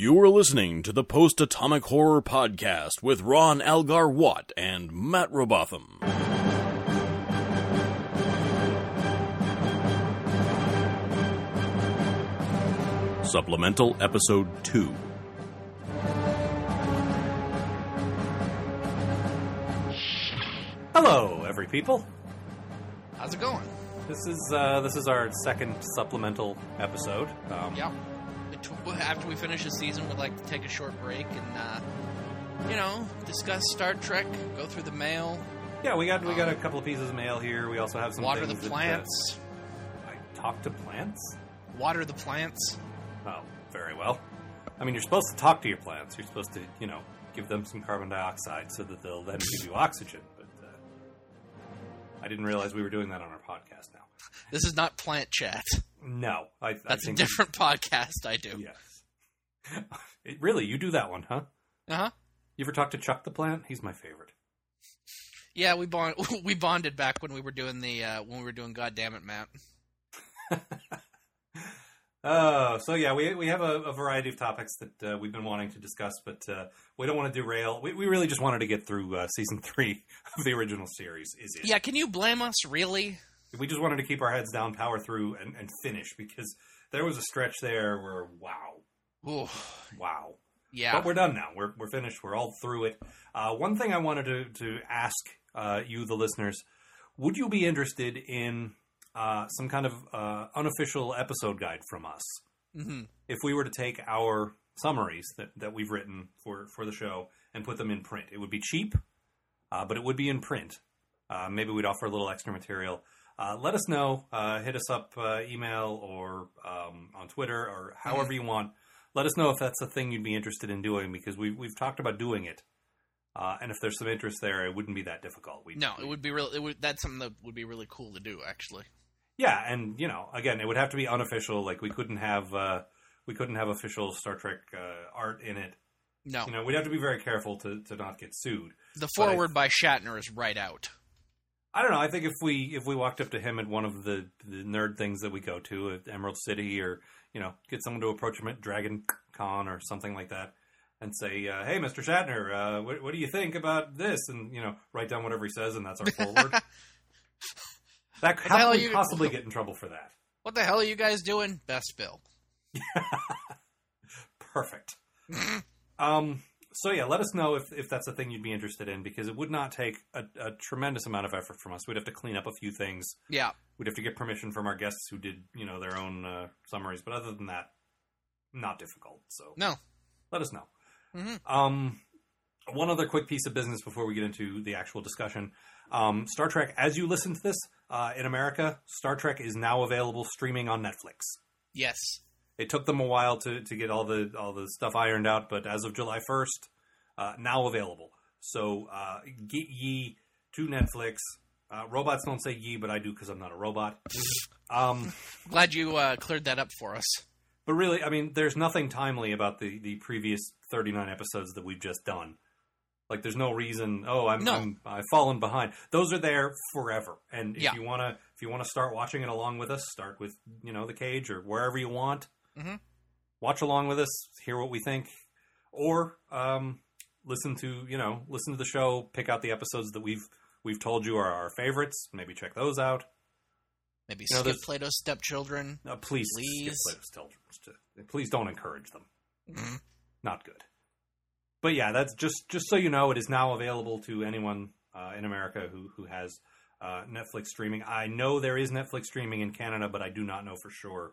You are listening to the Post Atomic Horror Podcast with Ron Algar Watt and Matt Robotham. Supplemental Episode 2. Hello, every people. How's it going? This is uh, this is our second supplemental episode. Um, Yeah. After we finish the season, we'd like to take a short break and, uh, you know, discuss Star Trek, go through the mail, yeah, we got we got a couple of pieces of mail here. We also have some water the that, uh, plants, I talk to plants. water the plants. Oh, very well. I mean, you're supposed to talk to your plants. You're supposed to, you know, give them some carbon dioxide so that they'll then give you oxygen. But uh, I didn't realize we were doing that on our podcast now. This is not plant chat. No, I, That's I a different podcast I do. Yes. It, really, you do that one, huh? Uh huh. You ever talk to Chuck the plant? He's my favorite. Yeah, we bond we bonded back when we were doing the uh, when we were doing God damn it, Matt. Oh, so yeah, we we have a, a variety of topics that uh, we've been wanting to discuss, but uh, we don't want to derail. We, we really just wanted to get through uh, season three of the original series. Is it? Yeah, can you blame us? Really? We just wanted to keep our heads down, power through, and, and finish because there was a stretch there where wow, Ooh, wow. yeah. But we're done now. We're we're finished. We're all through it. Uh, one thing I wanted to to ask uh, you, the listeners, would you be interested in uh, some kind of uh, unofficial episode guide from us? hmm if we were to take our summaries that, that we've written for, for the show and put them in print. It would be cheap, uh, but it would be in print. Uh, maybe we'd offer a little extra material. Uh, let us know. Uh, hit us up, uh, email or um, on Twitter or however you want. Let us know if that's a thing you'd be interested in doing because we've, we've talked about doing it. Uh, and if there's some interest there, it wouldn't be that difficult. We, No, it would be real. It would. That's something that would be really cool to do, actually. Yeah, and you know, again, it would have to be unofficial. Like we couldn't have uh, we couldn't have official Star Trek uh, art in it. No, You know, we'd have to be very careful to, to not get sued. the forward by Shatner is right out. I don't know. I think if we if we walked up to him at one of the, the nerd things that we go to at Emerald City, or you know, get someone to approach him at Dragon Con or something like that, and say, uh, "Hey, Mr. Shatner, uh, what, what do you think about this?" And you know, write down whatever he says, and that's our forward. that how hell could we you- possibly get in trouble for that? What the hell are you guys doing? Best Bill. Perfect. um, so yeah, let us know if, if that's a thing you'd be interested in because it would not take a, a tremendous amount of effort from us. We'd have to clean up a few things. Yeah. We'd have to get permission from our guests who did you know their own uh, summaries, but other than that, not difficult. So No. let us know. Mhm. Um, one other quick piece of business before we get into the actual discussion. Um, Star Trek, as you listen to this uh, in America, Star Trek is now available streaming on Netflix. Yes. It took them a while to, to get all the all the stuff ironed out, but as of July first, uh, now available. So uh, get ye to Netflix. Uh, robots don't say ye, but I do because I'm not a robot. Um, Glad you uh, cleared that up for us. but really, I mean, there's nothing timely about the, the previous 39 episodes that we've just done. Like, there's no reason. Oh, I'm, No. I'm I've fallen behind. Those are there forever. And if Yeah. you wanna if you wanna start watching it along with us, start with you know the cage or wherever you want. Mhm. Watch along with us, hear what we think, or um, listen to you know listen to the show. Pick out the episodes that we've we've told you are our favorites. Maybe check those out. Maybe You know, skip Plato's stepchildren. Uh, please, Please. skip Plato's Children. Please don't encourage them. Mhm. Not good. But yeah, that's just just so you know, it is now available to anyone uh, in America who who has uh, Netflix streaming. I know there is Netflix streaming in Canada, but I do not know for sure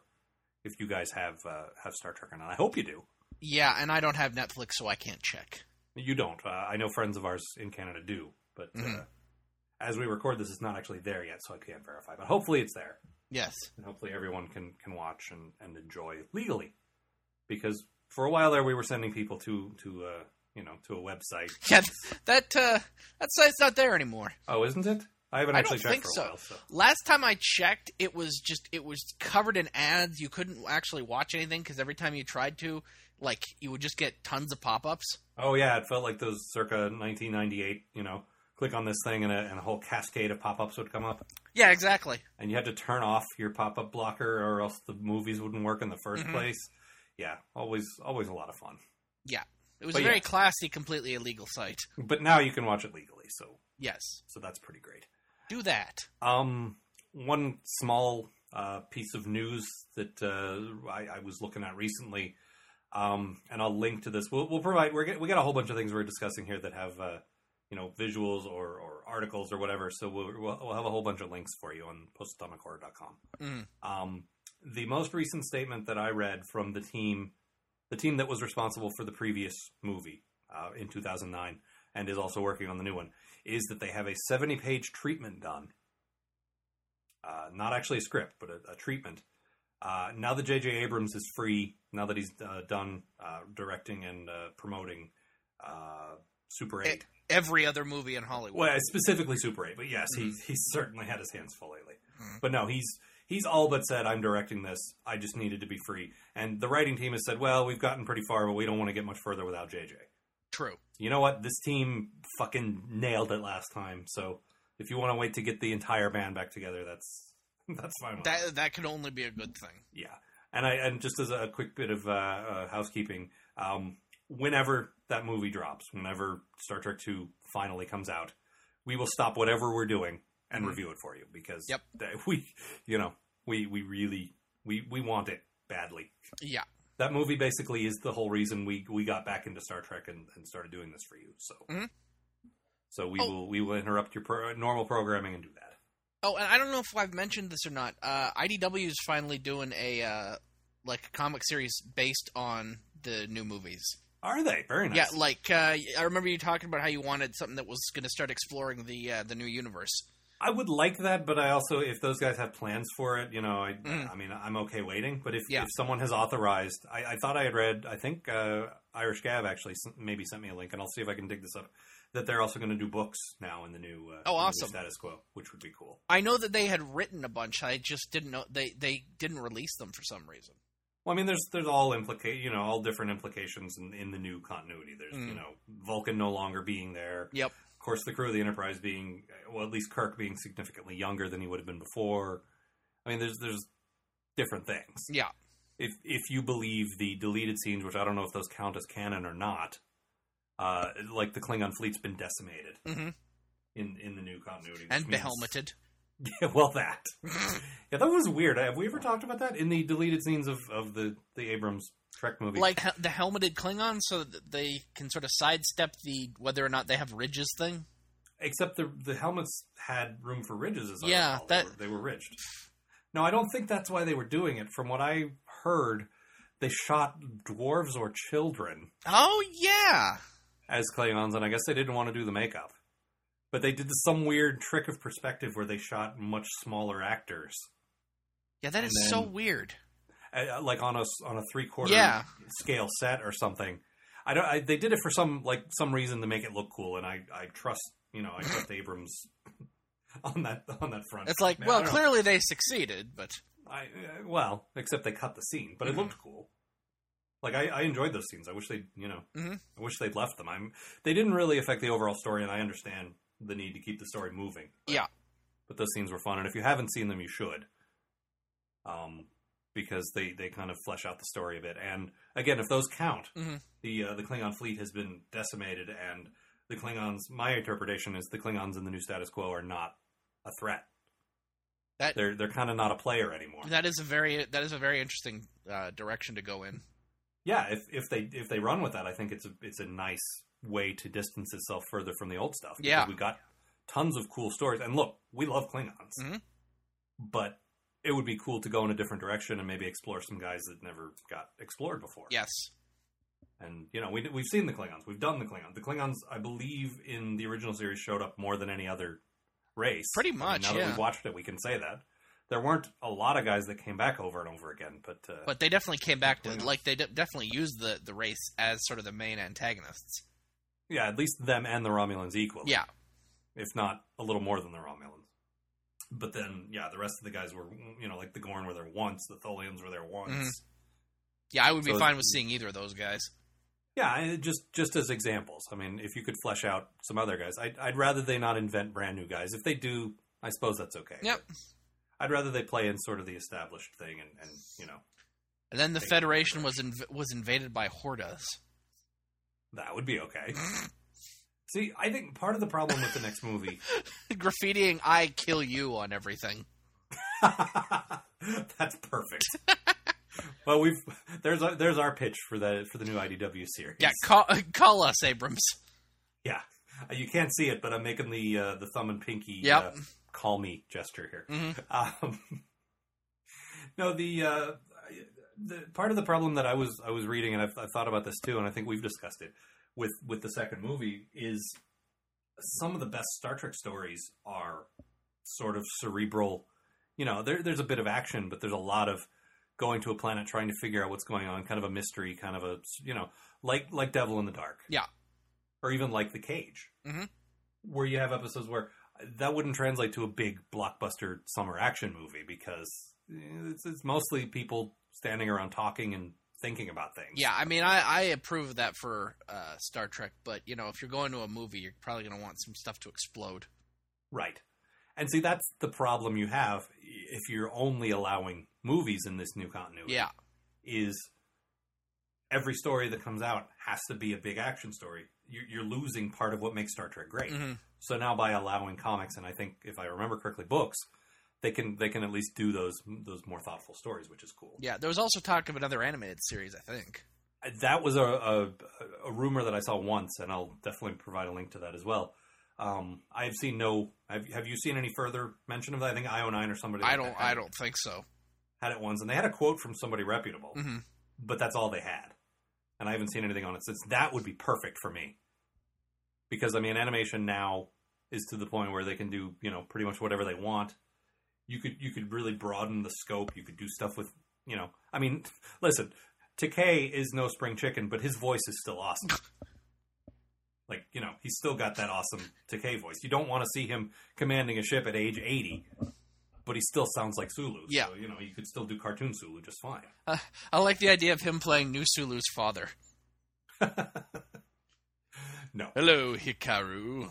if you guys have uh, have Star Trek or not. I hope you do. Yeah, and I don't have Netflix, so I can't check. You don't. Uh, I know friends of ours in Canada do, but uh, Mhm. as we record this, it's not actually there yet, so I can't verify. But hopefully, it's there. Yes. and hopefully everyone can can watch and, and enjoy legally. Because for a while there, we were sending people to to uh, you know to a website. Yeah, that uh, that site's not there anymore. Oh, isn't it? I haven't I actually don't checked think for a so. while. So Last time I checked, it was just it was covered in ads. You couldn't actually watch anything because every time you tried to, like, you would just get tons of pop-ups. oh yeah, it felt like those circa 1998. You know, click on this thing and a, and a whole cascade of pop ups would come up, Yeah, exactly. and you had to turn off your pop up blocker or else the movies wouldn't work in the 1st Mhm. place. yeah, always always a lot of fun. Yeah, it was But a very yeah. classy, completely illegal site. But now you can watch it legally, so Yes, so that's pretty great. Do that. Um, one small uh, piece of news that uh, I, I was looking at recently, um, and I'll link to this. We'll, we'll provide. We're get, we got a whole bunch of things we're discussing here that have uh, you know visuals or, or articles or whatever. So we'll, we'll we'll have a whole bunch of links for you on postatomichorror.com. Mm. Um, the most recent statement that I read from the team, the team that was responsible for the previous movie uh, in 2009 and is also working on the new one, is that they have a 70 page treatment done. Uh, not actually a script, but a, a treatment. Uh, now that J.J. Abrams is free, now that he's uh, done uh, directing and uh, promoting uh, Super 8, E- Every other movie in Hollywood. well, specifically Super 8, but yes, he he's certainly had his hands full lately. Mhm. But no, he's he's all but said, "I'm directing this. I just needed to be free." And the writing team has said, "Well, we've gotten pretty far, but we don't want to get much further without JJ." True. You know what? This team fucking nailed it last time. So if you want to wait to get the entire band back together, that's that's fine. That that can only be a good thing. Yeah, and I and just as a quick bit of uh, uh, housekeeping, um, whenever that movie drops, whenever Star Trek Two finally comes out, we will stop whatever we're doing and Mhm. review it for you because Yep. we, you know, we we really we we want it badly. Yeah. That movie basically is the whole reason we we got back into Star Trek and, and started doing this for you. So. Mhm. So we Oh. will we will interrupt your pro- normal programming and do that. Oh, and I don't know if I've mentioned this or not. Uh, IDW is finally doing a uh, like a comic series based on the new movies. Are they very nice? Yeah, like uh, I remember you talking about how you wanted something that was going to start exploring the uh, the new universe. I would like that, but I also, if those guys have plans for it, you know, I, Mm. I mean, I'm okay waiting. But if, Yeah. if someone has authorized, I, I thought I had read, I think uh, Irish Gav actually maybe sent me a link, and I'll see if I can dig this up. That they're also going to do books now in the new, uh, Oh, the new awesome. status quo, which would be cool. I know that they had written a bunch. I just didn't know they they didn't release them for some reason. Well, I mean, there's there's all implica- you know, all different implications in, in the new continuity. There's Mm. you know, Vulcan no longer being there. Yep. Of course, the crew of the Enterprise being, well, at least Kirk being significantly younger than he would have been before. I mean, there's there's different things. Yeah. if if you believe the deleted scenes, which I don't know if those count as canon or not, uh, like the Klingon fleet's been decimated hmm in in the new continuity And means- behelmeted. Yeah, well, that yeah, that was weird. Have we ever talked about that in the deleted scenes of of the the Abrams Trek movie? like he- the helmeted Klingons, so that they can sort of sidestep the whether or not they have ridges thing. except the the helmets had room for ridges. As I Yeah, recall. that- they, were, they were ridged. No, I don't think that's why they were doing it. From what I heard, they shot dwarves or children Oh yeah, as Klingons, and I guess they didn't want to do the makeup. But they did some weird trick of perspective where they shot much smaller actors, yeah, that And is so weird. Like on a s- on a three quarter Yeah. scale set or something. I don't. I, they did it for some like some reason to make it look cool, and I I trust you know I trust Abrams on that on that front. It's like, I well, don't know. clearly they succeeded, but I uh, well, except they cut the scene, but Mhm. it looked cool. Like I, I enjoyed those scenes. I wish they, you know, Mhm. I wish they'd left them. I'm. They didn't really affect the overall story, and I understand the need to keep the story moving. But, Yeah. But those scenes were fun, and if you haven't seen them, you should. Um, because they they kind of flesh out the story a bit. And again, if those count, Mhm. the uh, the Klingon fleet has been decimated, and the Klingons. My interpretation is the Klingons in the new status quo are not a threat. That- they're they're kind of not a player anymore. that is a very that is a very interesting uh, direction to go in. yeah, if if they if they run with that, I think it's a it's a nice way to distance itself further from the old stuff. Yeah. we got tons of cool stories, and look, we love Klingons, Mhm. but it would be cool to go in a different direction and maybe explore some guys that never got explored before. Yes, and you know we we've seen the Klingons, we've done the Klingons. The Klingons, I believe, in the original series, showed up more than any other race. Pretty I mean, much, now that we've watched it, we can say that. There weren't a lot of guys that came back over and over again, but uh, but they definitely came back to like they de- definitely used the the race as sort of the main antagonists. yeah, at least them and the Romulans equally. Yeah, if not a little more than the Romulans. But then, yeah, the rest of the guys were, you know, like the Gorn were there once, the Tholians were there once. Mhm. yeah, I would be So- fine with seeing either of those guys. Yeah, just just as examples. I mean, if you could flesh out some other guys, I'd, I'd rather they not invent brand new guys. If they do, I suppose that's okay. Yep. I'd rather they play in sort of the established thing and, and you know, And then the Federation was inv- was invaded by Hortas. That would be okay. See, I think part of the problem with the next movie Graffitiing "I kill you" on everything. That's perfect. well, we've there's our, there's our pitch for the for the new IDW series. Yeah, call, call us, Abrams. yeah. Uh, You can't see it, but I'm making the uh, the thumb and pinky Yep. uh, call me gesture here. Mhm. Um, no, the uh, the part of the problem that I was I was reading, and I've, I've thought about this too, and I think we've discussed it with with the second movie is some of the best Star Trek stories are sort of cerebral. You know, there, there's a bit of action, but there's a lot of going to a planet trying to figure out what's going on, kind of a mystery, kind of a you know, like like Devil in the Dark, Yeah. or even like The Cage, Mhm. where you have episodes where that wouldn't translate to a big blockbuster summer action movie because it's, it's mostly people standing around talking and thinking about things. Yeah, I mean, I, I approve of that for uh, Star Trek, but you know, if you're going to a movie, you're probably going to want some stuff to explode. Right. And see, that's the problem you have if you're only allowing movies in this new continuity. Yeah, Is every story that comes out has to be a big action story. You're, you're losing part of what makes Star Trek great. Mhm. So now by allowing comics, and I think if I remember correctly, books, they can they can at least do those those more thoughtful stories, which is cool. yeah. There was also talk of another animated series, I think. That was a, a a rumor that I saw once, and I'll definitely provide a link to that as well. Um, I've seen no. Have, have you seen any further mention of that? I think IO9 or somebody. I don't, had I don't think so. had it once, and they had a quote from somebody reputable, hmm but that's all they had, and I haven't seen anything on it since. That would be perfect for me, because I mean, animation now is to the point where they can do you know pretty much whatever they want. You could you could really broaden the scope. You could do stuff with you know. I mean, listen, Takei is no spring chicken, but his voice is still awesome. Like you know, he's still got that awesome Takei voice. You don't want to see him commanding a ship at age eighty, but he still sounds like Sulu. Yeah. so, you know, you could still do cartoon Sulu just fine. Uh, I like the idea of him playing New Sulu's father. No, Hello, Hikaru.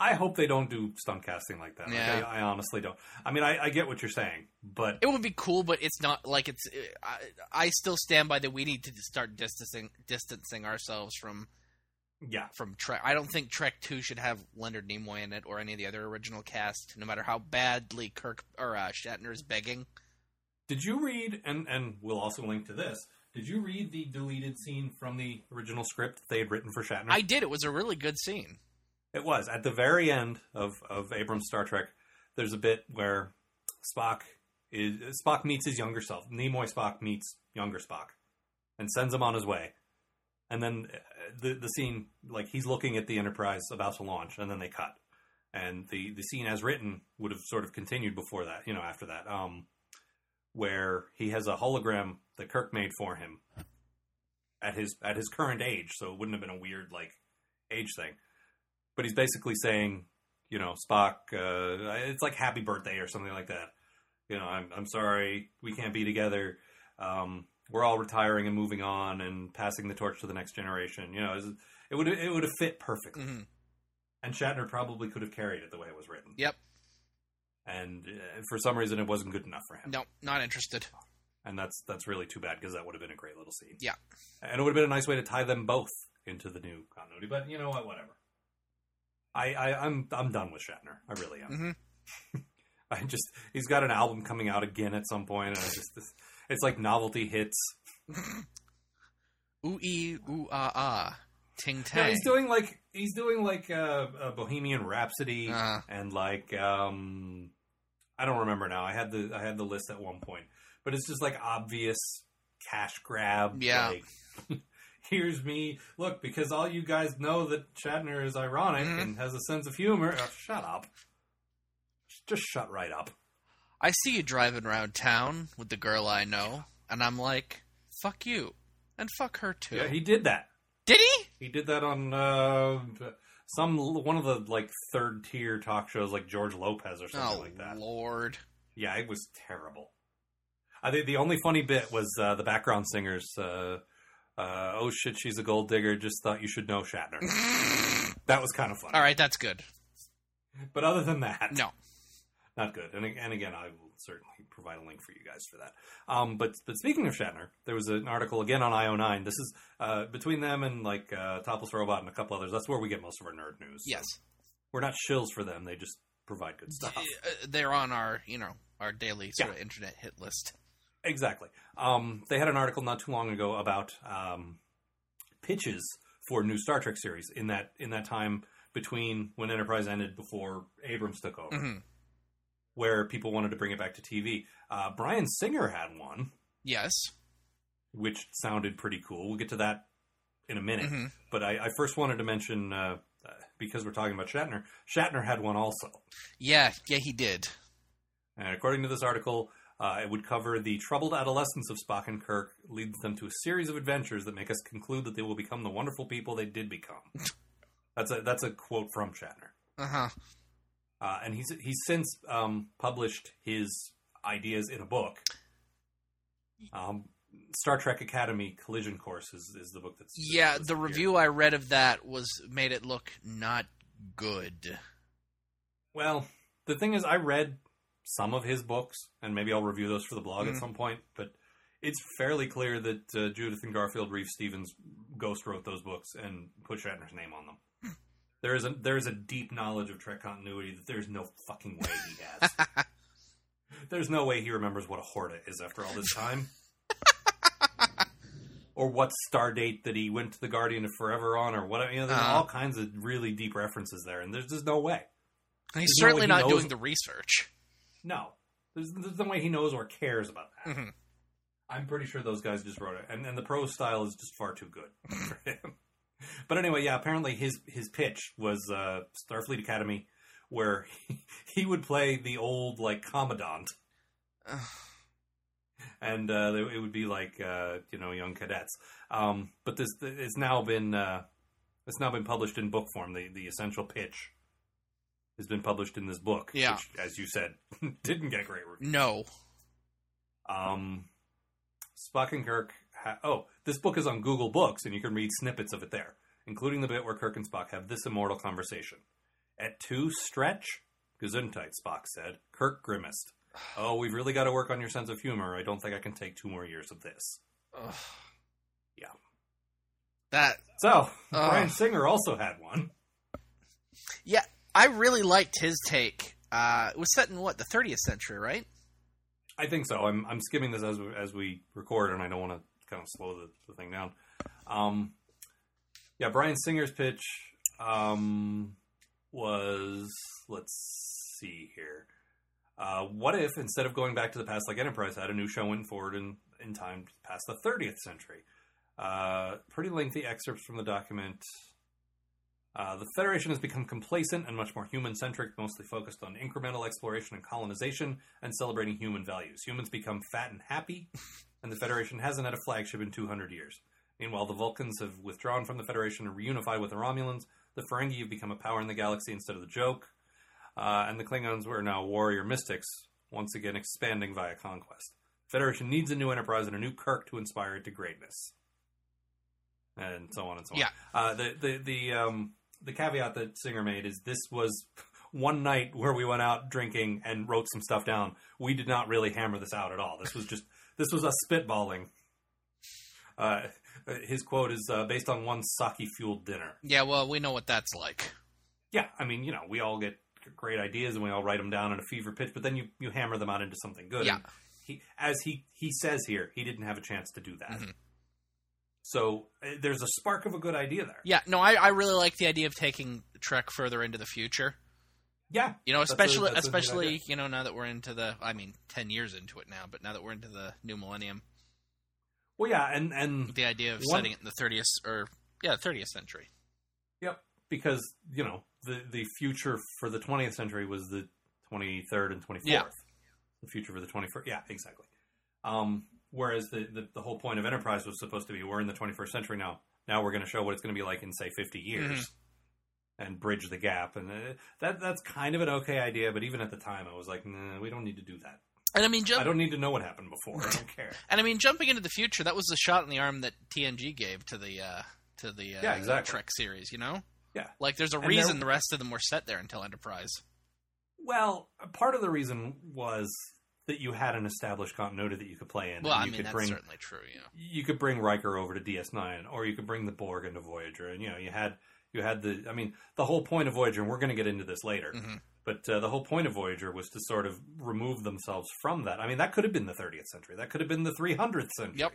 I hope they don't do stunt casting like that. Like, I, I honestly don't. I mean, I, I get what you're saying, but It would be cool, but it's not like it's. I, I still stand by that. We need to start distancing distancing ourselves from yeah, from Trek. I don't think Trek Two should have Leonard Nimoy in it or any of the other original cast, no matter how badly Kirk or uh, Shatner is begging. Did you read and and we'll also link to this? Did you read the deleted scene from the original script they had written for Shatner? I did. It was a really good scene. It was at the very end of of Abrams' Star Trek. There's a bit where Spock is Spock meets his younger self. Nimoy Spock meets younger Spock and sends him on his way. And then uh, the the scene like he's looking at the Enterprise about to launch, and then they cut. And the the scene as written would have sort of continued before that, you know, after that, um, where he has a hologram that Kirk made for him at his at his current age, so it wouldn't have been a weird like age thing but he's basically saying, you know, Spock, uh, it's like happy birthday or something like that. You know, I'm, I'm sorry, we can't be together. Um, we're all retiring and moving on and passing the torch to the next generation. You know, it, would it would have fit perfectly. hmm And Shatner probably could have carried it the way it was written. Yep. And uh, for some reason, it wasn't good enough for him. No, not interested. And that's that's really too bad because that would have been a great little scene. Yeah. And it would have been a nice way to tie them both into the new continuity. But you know what? Whatever. I, I I'm I'm done with Shatner. I really am. hmm I just he's got an album coming out again at some point, and I just it's, it's like novelty hits. Ooh ee ooh ah ah, ting Yeah, tang. he's doing like he's doing like uh, a Bohemian Rhapsody Uh-huh. and like um I don't remember now. I had the I had the list at one point, but it's just like obvious cash grab. Yeah. like, Here's me. Look, because all you guys know that Shatner is ironic Mhm. and has a sense of humor. Oh, shut up. Just shut right up. I see you driving around town with the girl I know, and I'm like, fuck you, and fuck her too. Yeah, he did that. Did he? He did that on uh, some one of the like third tier talk shows, like George Lopez or something Oh like that. lord. Yeah, it was terrible. I think the only funny bit was uh, the background singers. Uh, uh, oh shit, she's a gold digger. Just thought you should know Shatner. that was kind of fun. All right, that's good. But other than that, No. not good. And and again, I will certainly provide a link for you guys for that. Um, but but speaking of Shatner, there was an article again on IO9. This is uh, between them and like uh, Topless Robot and a couple others. That's where we get most of our nerd news. So Yes, we're not shills for them. They just provide good stuff. Uh, they're on our you know our daily sort of internet hit list. Exactly. Um, they had an article not too long ago about um, pitches for new Star Trek series in that in that time between when Enterprise ended before Abrams took over, Mhm. where people wanted to bring it back to TV. Uh, Bryan Singer had one, Yes. which sounded pretty cool. We'll get to that in a minute. Mhm. But I, I first wanted to mention uh, uh, because we're talking about Shatner. Shatner had one also. Yeah, yeah, he did. And according to this article, uh, it would cover the troubled adolescence of Spock and Kirk, leads them to a series of adventures that make us conclude that they will become the wonderful people they did become. that's a that's a quote from Shatner, Uh huh. uh, and he's he's since um, published his ideas in a book. Um, Star Trek Academy Collision Course is, is the book that's Yeah, the here. review I read of that was made it look not good. Well, the thing is, I read some of his books, and maybe I'll review those for the blog Mhm. at some point. But it's fairly clear that uh, Judith and Garfield Reeves-Stevens ghost wrote those books and put Shatner's name on them. there is a there is a deep knowledge of Trek continuity that there's no fucking way he has. there's no way he remembers what a Horta is after all this time. Or what star date that he went to the Guardian of Forever on, or what you know, there's Uh-huh. all kinds of really deep references there, and there's just no way. And he's There's no certainly he not knows- doing the research. No, there's, there's no way he knows or cares about that. Mhm. I'm pretty sure those guys just wrote it, and, and the prose style is just far too good for him. But anyway, yeah, apparently his his pitch was uh, Starfleet Academy, where he, he would play the old like commandant, and uh, it would be like uh, you know young cadets. Um, but this it's now been uh, it's now been published in book form. The the essential pitch has been published in this book, Yeah. which, as you said, didn't get great reviews. No. Um, Spock and Kirk. Ha- oh, this book is on Google Books, and you can read snippets of it there, including the bit where Kirk and Spock have this immortal conversation. At two stretch, Gesundheit, Spock said. Kirk grimaced. Oh, we've really got to work on your sense of humor. I don't think I can take two more years of this. Ugh. Yeah. That So, Ugh. Bryan Singer also had one. yeah, I really liked his take. Uh, it was set in what the 30th century, right? I think so. I'm I'm skimming this as we, as we record, and I don't want to kind of slow the, the thing down. Um, yeah, Bryan Singer's pitch um, was let's see here. Uh, what if instead of going back to the past like Enterprise had, a new show went forward in in time past the 30th century? Uh, pretty lengthy excerpts from the document. Uh, the Federation has become complacent and much more human centric, mostly focused on incremental exploration and colonization and celebrating human values. Humans become fat and happy, and the Federation hasn't had a flagship in 200 years. Meanwhile, the Vulcans have withdrawn from the Federation and reunified with the Romulans. The Ferengi have become a power in the galaxy instead of the joke. Uh, and the Klingons were now warrior mystics, once again expanding via conquest. Federation needs a new Enterprise and a new Kirk to inspire it to greatness. And so on and so on. Yeah. Uh, the the the um, the caveat that Singer made is this was one night where we went out drinking and wrote some stuff down. We did not really hammer this out at all. This was just this was us spitballing. Uh, his quote is uh, based on one sake fueled dinner. Yeah, well, we know what that's like. Yeah, I mean, you know, we all get great ideas and we all write them down in a fever pitch, but then you, you hammer them out into something good. Yeah. He, as he he says here, he didn't have a chance to do that. Mhm. So uh, there's a spark of a good idea there. Yeah, no, I, I really like the idea of taking Trek further into the future. Yeah, You know, especially a especially you know now that we're into the I mean ten years into it now, but now that we're into the new millennium, Well, yeah, and and the idea of One- setting it in the thirtieth or yeah thirtieth century. Yep, because you know the the future for the 20th century was the 23rd and 24th. Yeah. The future for the 21st, yeah, exactly. Um, whereas the, the the whole point of Enterprise was supposed to be we're in the 21st century now. Now we're going to show what it's going to be like in say 50 years. Mhm. And bridge the gap, and uh, that that's kind of an okay idea. But even at the time, I was like, nah, we don't need to do that. And I mean, I don't need to know what happened before. I don't care. and I mean, jumping into the future, that was the shot in the arm that TNG gave to the uh, to the uh, Yeah, exactly. Trek series. You know, Yeah. like there's a And reason there- the rest of them were set there until Enterprise. Well, part of the reason was that you had an established continuity that you could play in. Well, and I you mean could that's bring certainly true. Yeah. you could bring Riker over to DS9, or you could bring the Borg into Voyager, and you know you had you had the. I mean, the whole point of Voyager, and we're going to get into this later, Mhm. but uh, the whole point of Voyager was to sort of remove themselves from that. I mean, that could have been the 30th century, that could have been the 300th century, Yep.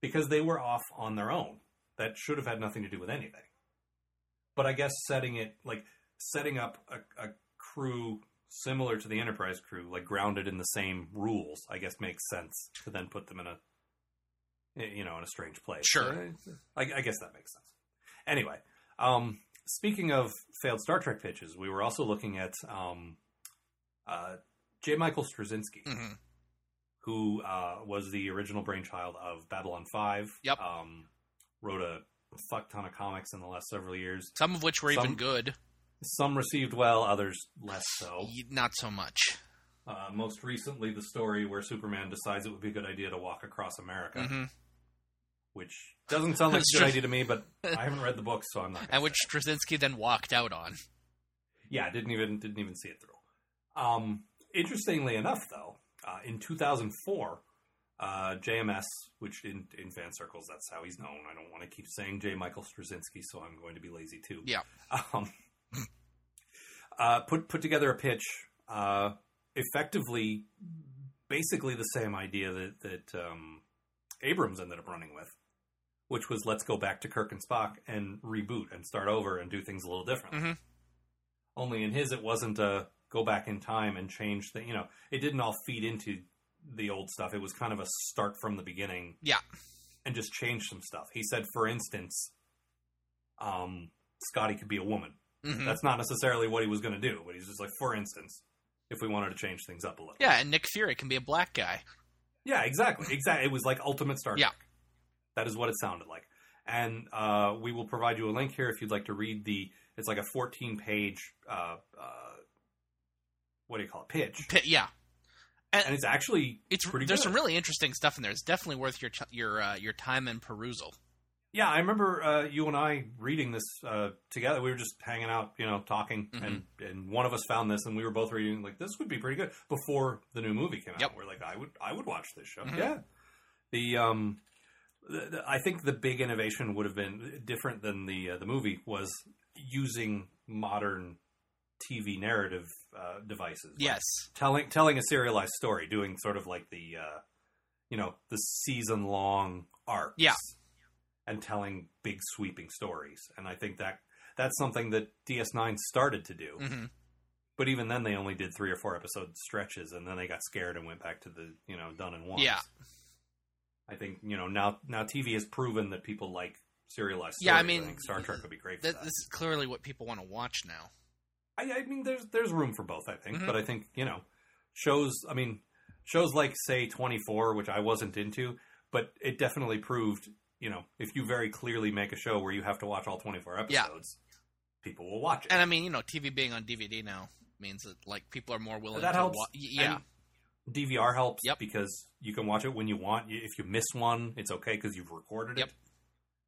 because they were off on their own. That should have had nothing to do with anything. But I guess setting it like setting up a, a crew similar to the Enterprise crew, like grounded in the same rules, I guess makes sense to then put them in a you know in a strange place. Sure. I, I guess that makes sense. Anyway, um, speaking of failed Star Trek pitches, we were also looking at um, uh, J. Michael Straczynski Mhm. who uh, was the original brainchild of Babylon 5. Yep. Um, wrote a fuck ton of comics in the last several years. Some of which were Some- even good, Some received well, others less so. not so much. Uh, most recently, the story where Superman decides it would be a good idea to walk across America, hmm which doesn't sound like a good idea to me, but I haven't read the book, so I'm not. And which. Straczynski then walked out on. Yeah, didn't even didn't even see it through. Um, interestingly enough, though, uh, in 2004, uh, JMS, which in in fan circles that's how he's known. I don't want to keep saying J. Michael Straczynski, so I'm going to be lazy too. Yeah. Um, uh, put put together a pitch, uh, effectively, basically the same idea that that um, Abrams ended up running with, which was let's go back to Kirk and Spock and reboot and start over and do things a little differently. Mhm. Only in his, it wasn't a go back in time and change the. You know, it didn't all feed into the old stuff. It was kind of a start from the beginning. Yeah. and just change some stuff. He said, for instance, um, Scotty could be a woman. Mhm. That's not necessarily what he was going to do, but he's just like, for instance, if we wanted to change things up a little. Yeah, and Nick Fury can be a black guy. Yeah, exactly. Exactly. It was like Ultimate Star Trek. Yeah. That is what it sounded like. And uh, we will provide you a link here if you'd like to read the. It's like a 14 page. Uh, uh, what do you call it? Pitch. P- yeah, And it's actually it's pretty there's good. some really interesting stuff in there. It's definitely worth your your uh, your time and perusal. Yeah, I remember uh, you and I reading this uh, together. We were just hanging out, you know, talking, Mhm. and and one of us found this, and we were both reading like this would be pretty good before the new movie came out. Yep. We're like, I would I would watch this show. Mhm. Yeah, the um, the, the- I think the big innovation would have been different than the uh, the movie was using modern TV narrative uh, devices. Like Yes, telling telling a serialized story, doing sort of like the uh, you know the season long arcs, Yeah. And telling big sweeping stories. And I think that that's something that DS9 started to do. hmm But even then, they only did three or four episode stretches, and then they got scared and went back to the you know done and one. Yeah. I think you know now now TV has proven that people like serialized. Stories. Yeah, I mean, think Star Trek would be great for Th- that. this is clearly what people want to watch now. I, I mean, there's there's room for both. I think, Mhm. but I think you know, shows. I mean, shows like say 24, which I wasn't into, but it definitely proved. You know, if you very clearly make a show where you have to watch all 24 episodes, Yeah. people will watch it. And I mean, you know, TV being on DVD now means that like people are more willing that to helps. wa- yeah, And DVR helps Yep. because you can watch it when you want. If you miss one, it's okay because you've recorded Yep. it.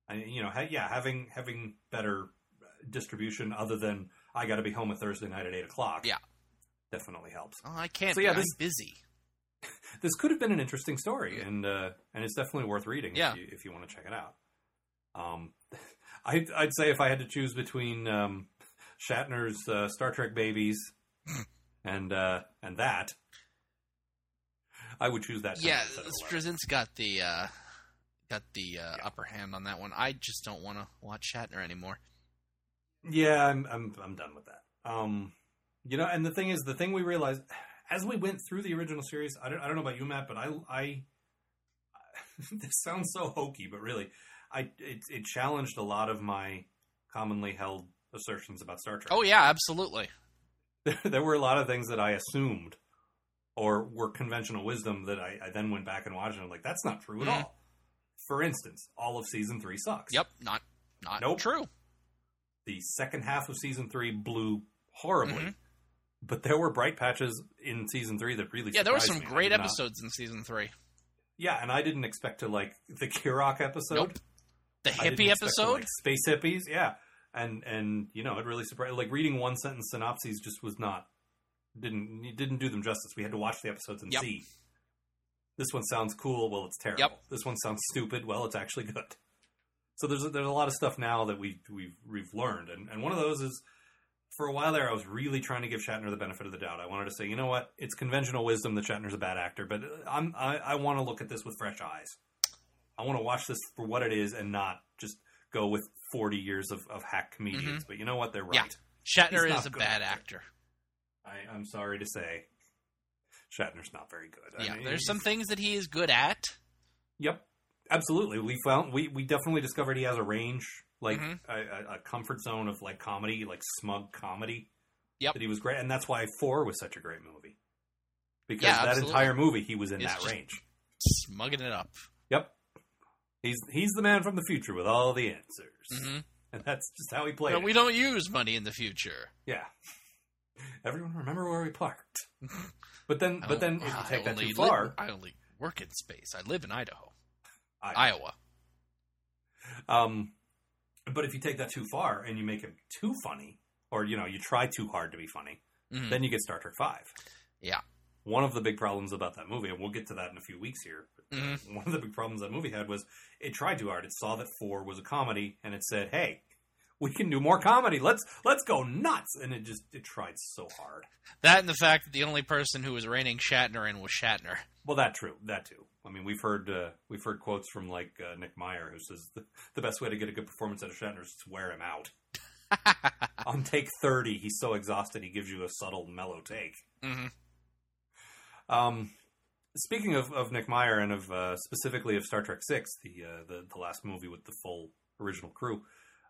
And you know, ha- yeah, having having better uh, distribution other than I got to be home at Thursday night at eight o'clock. Yeah. definitely helps. oh, I can't. So, be, yeah, I'm this- busy. this could have been an interesting story, and uh, and it's definitely worth reading Yeah. if you, if you want to check it out. Um, I'd, I'd say if I had to choose between um, Shatner's uh, Star Trek babies and uh, and that, I would choose that. Yeah, instead of Eleven. Straczynski got the uh, got the uh, upper hand on that one. I just don't want to watch Shatner anymore. Yeah, I'm I'm I'm done with that. Um, you know, and the thing is, the thing we realized as we went through the original series, I don't I don't know about you, Matt, but I I this sounds so hokey, but really, I it, it challenged a lot of my commonly held assertions about Star Trek. Oh yeah, absolutely. there, there were a lot of things that I assumed or were conventional wisdom that I, I then went back and watched, and I'm like, that's not true at Mhm. all. For instance, all of season three sucks. Yep, not not Nope. true. the second half of season three blew horribly. Mhm. But there were bright patches in season three that really Yeah, there were some me. Great did not- episodes in season three. Yeah, and I didn't expect to like the Kirok episode. Nope. The hippie expect to episode. like space hippies. Yeah, and and you know it really surprised. Like reading one sentence synopses just was not didn't didn't do them justice. We had to watch the episodes and Yep. see. This one sounds cool. Well, it's terrible. Yep. This one sounds stupid. Well, it's actually good. So there's a, there's a lot of stuff now that we we've we've learned, and and one of those is for a while there, I was really trying to give Shatner the benefit of the doubt. I wanted to say, you know what, it's conventional wisdom that Shatner's a bad actor, but I'm I, I want to look at this with fresh eyes. I want to watch this for what it is and not just go with 40 years of, of hack comedians. Mm-hmm. But you know what, they're right. Yeah. Shatner is a bad actor. actor. I, I'm sorry to say, Shatner's not very good. I Yeah, mean, there's some things that he is good at. Yep, absolutely. We found we we definitely discovered he has a range, like Mhm. a, a, comfort zone of like comedy, like smug comedy. Yep. that he was great, and that's why Four was such a great movie because Yeah, that absolutely. entire movie he was in It's that range. Smugging it up. Yep, he's he's the man from the future with all the answers, hmm and that's just how he played. But it. we don't use money in the future. Yeah. Everyone remember where we parked. But then, but then, if you I take that too far, live- I only work in space. I live in Idaho, I- Iowa. Um, but if you take that too far and you make him too funny, or you know, you try too hard to be funny, Mhm. then you get Star Trek Five. Yeah. One of the big problems about that movie, and we'll get to that in a few weeks here. uh, Mhm. One of the big problems that movie had was it tried too hard. It saw that four was a comedy, and it said, "Hey, we can do more comedy. Let's let's go nuts." And it just it tried so hard. That and the fact that the only person who was reining Shatner in was Shatner. Well, that true. That too. I mean, we've heard uh, we've heard quotes from like uh, Nick Meyer, who says the, the best way to get a good performance out of Shatner is to wear him out. On take thirty, he's so exhausted he gives you a subtle, mellow take. hmm Um, speaking of, of Nick Meyer and of uh, specifically of Star Trek Six, the, uh, the the last movie with the full original crew,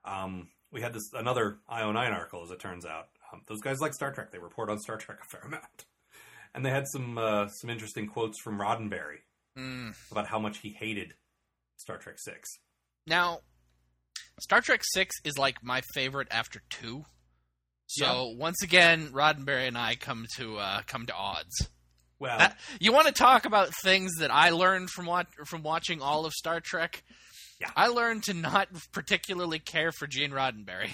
um, we had this another IO nine article. As it turns out, um, those guys like Star Trek. They report on Star Trek a fair amount, and they had some uh, some interesting quotes from Roddenberry Mm. about how much he hated Star Trek Six. Now, Star Trek Six is like my favorite after two. So once again, Roddenberry and I come to uh, come to odds. Well, That- you want to talk about things that I learned from wat- from watching all of Star Trek? Yeah. I learned to not particularly care for Gene Roddenberry.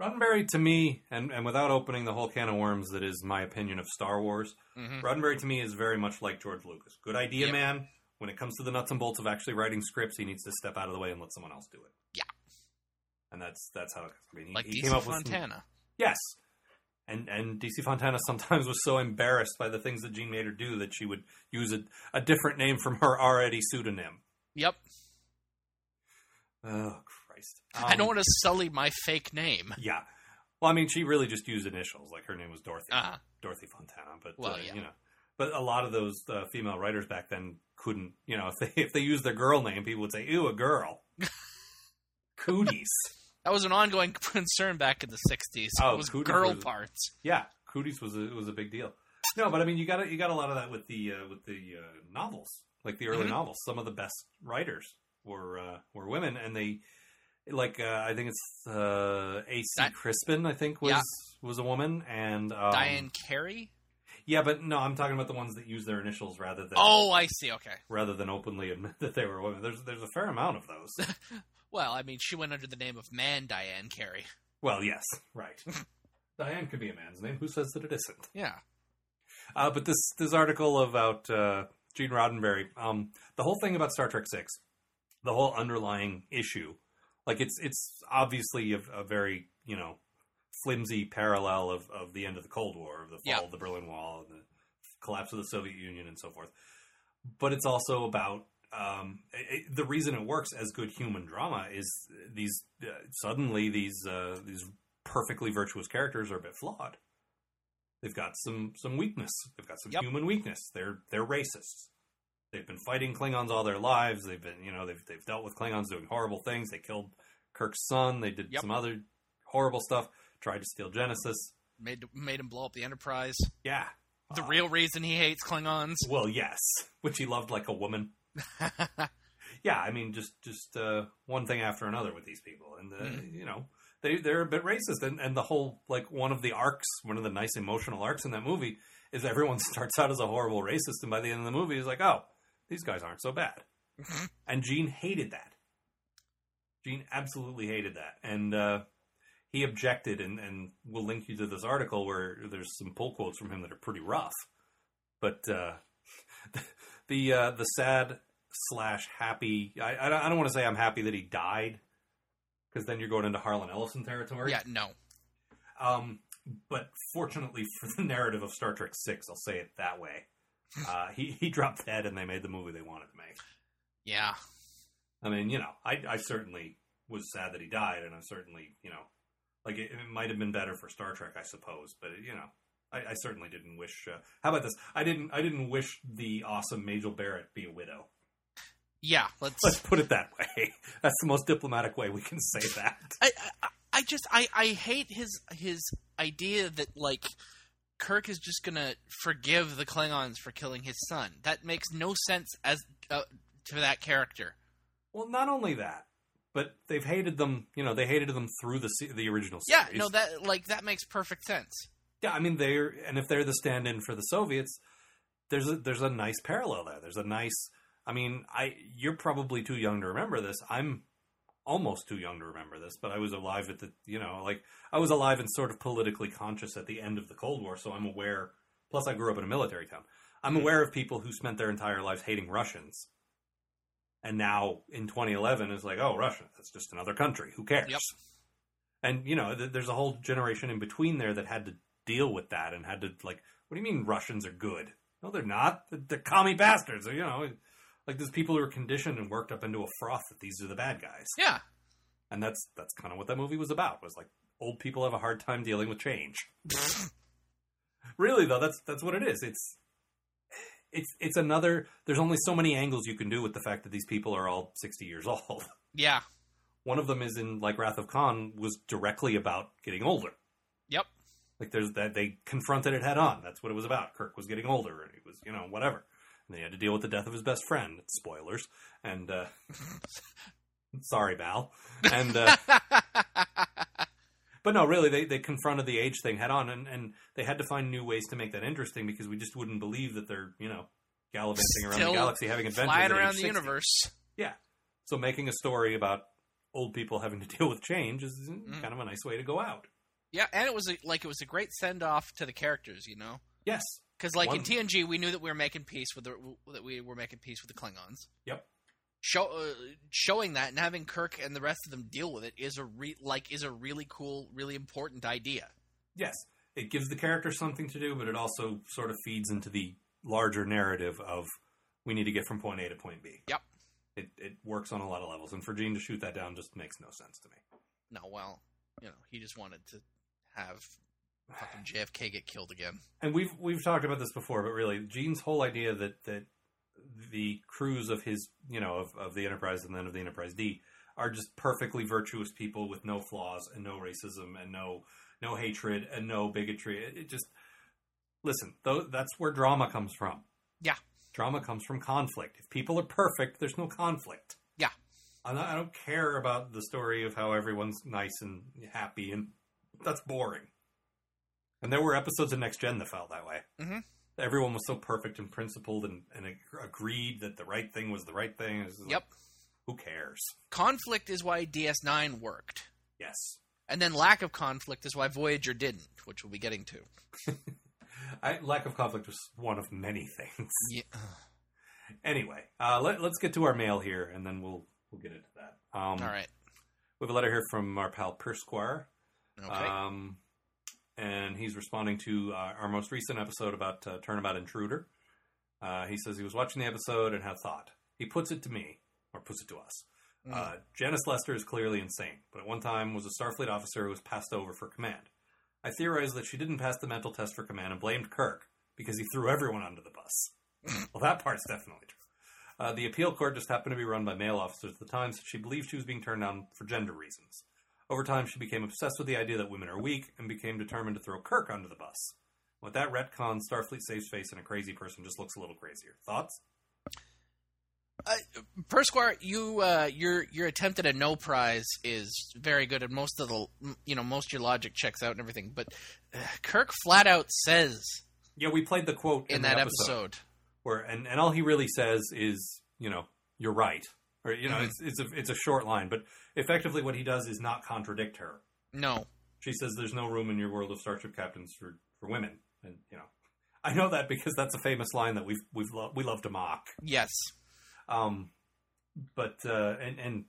Roddenberry to me, and, and without opening the whole can of worms that is my opinion of Star Wars, hmm Roddenberry to me is very much like George Lucas. Good idea, Yep. man. When it comes to the nuts and bolts of actually writing scripts, he needs to step out of the way and let someone else do it. Yeah. and that's that's how. I mean, he, Like he DC came up with some- Fontana. yes, and and DC Fontana sometimes was so embarrassed by the things that Gene made her do that she would use a, a different name from her already pseudonym. Yep. Oh Christ! I Um, don't want to sully my fake name. Yeah. Well, I mean, she really just used initials. Like her name was Dorothy. Ah, Dorothy Fontana. But Well, uh, yeah. you know, but a lot of those uh, female writers back then couldn't. You know, if they if they used their girl name, people would say, "Ew, a girl." Cooties. that was an ongoing concern back in the '60s. Oh, it was Cooties girl was- parts. Yeah, cooties was a, was a big deal. No, but I mean, you got you got a lot of that with the uh, with the uh, novels, like the early Mhm. novels. Some of the best writers were uh, were women, and they like uh, I think it's uh, A. C. Di- Crispin. I think was Yeah. was a woman, and um, Diane Carey. Yeah, but no, I'm talking about the ones that use their initials rather than Oh, I see. Okay. rather than openly admit that they were women. There's there's a fair amount of those. Well, I mean, she went under the name of Man Diane Carey. well, yes, right. Diane could be a man's name. Who says that it isn't? Yeah. Uh, but this this article about uh, Gene Roddenberry, um, the whole thing about Star Trek Six, the whole underlying issue, like it's it's obviously a, a very you know flimsy parallel of, of the end of the Cold War, of the fall Yeah. of the Berlin Wall, and the collapse of the Soviet Union, and so forth. But it's also about um, it, the reason it works as good human drama is these uh, suddenly these uh, these perfectly virtuous characters are a bit flawed. They've got some some weakness. They've got some Yep. human weakness. They're they're racists. They've been fighting Klingons all their lives. They've been you know they've they've dealt with Klingons doing horrible things. They killed Kirk's son. They did Yep. some other horrible stuff. Tried to steal Genesis. Made made him blow up the Enterprise. Yeah. The Uh, real reason he hates Klingons. well, yes, which he loved like a woman. Yeah, I mean, just just uh, one thing after another with these people, and uh, Mhm. you know they they're a bit racist, and and the whole like one of the arcs, one of the nice emotional arcs in that movie is everyone starts out as a horrible racist, and by the end of the movie is like, oh, these guys aren't so bad, and Gene hated that. Gene absolutely hated that, and uh, he objected, and, and we'll link you to this article where there's some pull quotes from him that are pretty rough. But uh, the uh, the sad slash happy, I, I don't want to say I'm happy that he died because then you're going into Harlan Ellison territory. Yeah, no. Um, but fortunately for the narrative of Star Trek Six, I'll say it that way. Uh, he he dropped dead, and they made the movie they wanted to make. Yeah. I mean, you know, I I certainly was sad that he died, and I certainly, you know, like it, it might have been better for Star Trek, I suppose, but you know, I, I certainly didn't wish. Uh, how about this? I didn't I didn't wish the awesome Majel Barrett be a widow. Yeah, let's Let's put it that way. That's the most diplomatic way we can say that. I, I I just I I hate his his idea that like Kirk is just gonna forgive the Klingons for killing his son. That makes no sense as uh, to that character. Well, not only that, but they've hated them. You know, they hated them through the the original series. Yeah, no, that like that makes perfect sense. Yeah, I mean they're and if they're the stand-in for the Soviets, there's a there's a nice parallel there. There's a nice. I mean, I you're probably too young to remember this. I'm almost too young to remember this, but I was alive at the you know like I was alive and sort of politically conscious at the end of the Cold War, so I'm aware. Plus, I grew up in a military town. I'm Mhm. aware of people who spent their entire lives hating Russians, and now in 2011 is like, oh, Russia, that's just another country. Who cares? Yep. And you know, th- there's a whole generation in between there that had to deal with that and had to like, what do you mean Russians are good? No, they're not. They're, they're commie bastards. You know, like there's people who are conditioned and worked up into a froth that these are the bad guys. Yeah, And that's that's kind of what that movie was about. Was like old people have a hard time dealing with change. really though, that's that's what it is. It's it's it's another. There's only so many angles you can do with the fact that these people are all 60 years old. yeah, One of them is in like Wrath of Khan was directly about getting older. yep, Like there's that they confronted it head on. That's what it was about. Kirk was getting older, and he was you know whatever. And he had to deal with the death of his best friend. Spoilers. And uh, sorry, Val. And uh, but no, really, they they confronted the age thing head on, and and they had to find new ways to make that interesting because we just wouldn't believe that they're you know gallivanting around Still the galaxy having adventures flying around the 60. universe. Yeah. So making a story about old people having to deal with change is Mm. kind of a nice way to go out. Yeah, and it was a, like it was a great send off to the characters, you know. Yes. Because like in One- TNG, we knew that we were making peace with the that we were making peace with the Klingons. Yep. Show, uh, showing that and having Kirk and the rest of them deal with it is a re- like is a really cool, really important idea. Yes. It gives the character something to do, but it also sort of feeds into the larger narrative of we need to get from point A to point B. Yep. It it works on a lot of levels, and for Gene to shoot that down just makes no sense to me. No, well, you know, he just wanted to have fucking JFK get killed again. And we've we've talked about this before, but really, Gene's whole idea that that the crews of his, you know, of, of the Enterprise and then of the Enterprise D are just perfectly virtuous people with no flaws and no racism and no no hatred and no bigotry. It, it just listen, though that's where drama comes from. Yeah. drama comes from conflict. If people are perfect, there's no conflict. Yeah. I'm not, I don't care about the story of how everyone's nice and happy, and that's boring. And there were episodes of Next Gen that felt that way. Mhm. Everyone was so perfect and principled and, and agreed that the right thing was the right thing. Just like, Yep. who cares? Conflict is why DS9 worked. Yes. And then lack of conflict is why Voyager didn't, which we'll be getting to. I, lack of conflict was one of many things. Yeah. Anyway, uh, let, us get to our mail here, and then we'll we'll get into that. Um, All right. We have a letter here from our pal Persquire. Okay. Um, and he's responding to uh, our most recent episode about uh, Turnabout Intruder. Uh, he says he was watching the episode and had thought. He puts it to me, or puts it to us. Mm. Uh, Janice Lester is clearly insane, but at one time was a Starfleet officer who was passed over for command. I theorized that she didn't pass the mental test for command and blamed Kirk because he threw everyone under the bus. well, that part's definitely true. Uh, the appeal court just happened to be run by male officers at the time, so she believed she was being turned down for gender reasons. Over time, she became obsessed with the idea that women are weak and became determined to throw Kirk under the bus. With that retcon, Starfleet saves face and a crazy person just looks a little crazier. Thoughts? Uh, Persquire, you uh, your your attempt at a no prize is very good, and most of the you know most your logic checks out and everything. But uh, Kirk flat out says Yeah, we played the quote in, in that episode, episode, where, and, and all he really says is, you know, you're right, or you know, Mhm. it's it's a it's a short line, but effectively what he does is not contradict her. no, she says there's no room in your world of starship captains for, for women, and you know, I know that because that's a famous line that we've we've lo- we love to mock. Yes. Um, but uh, and and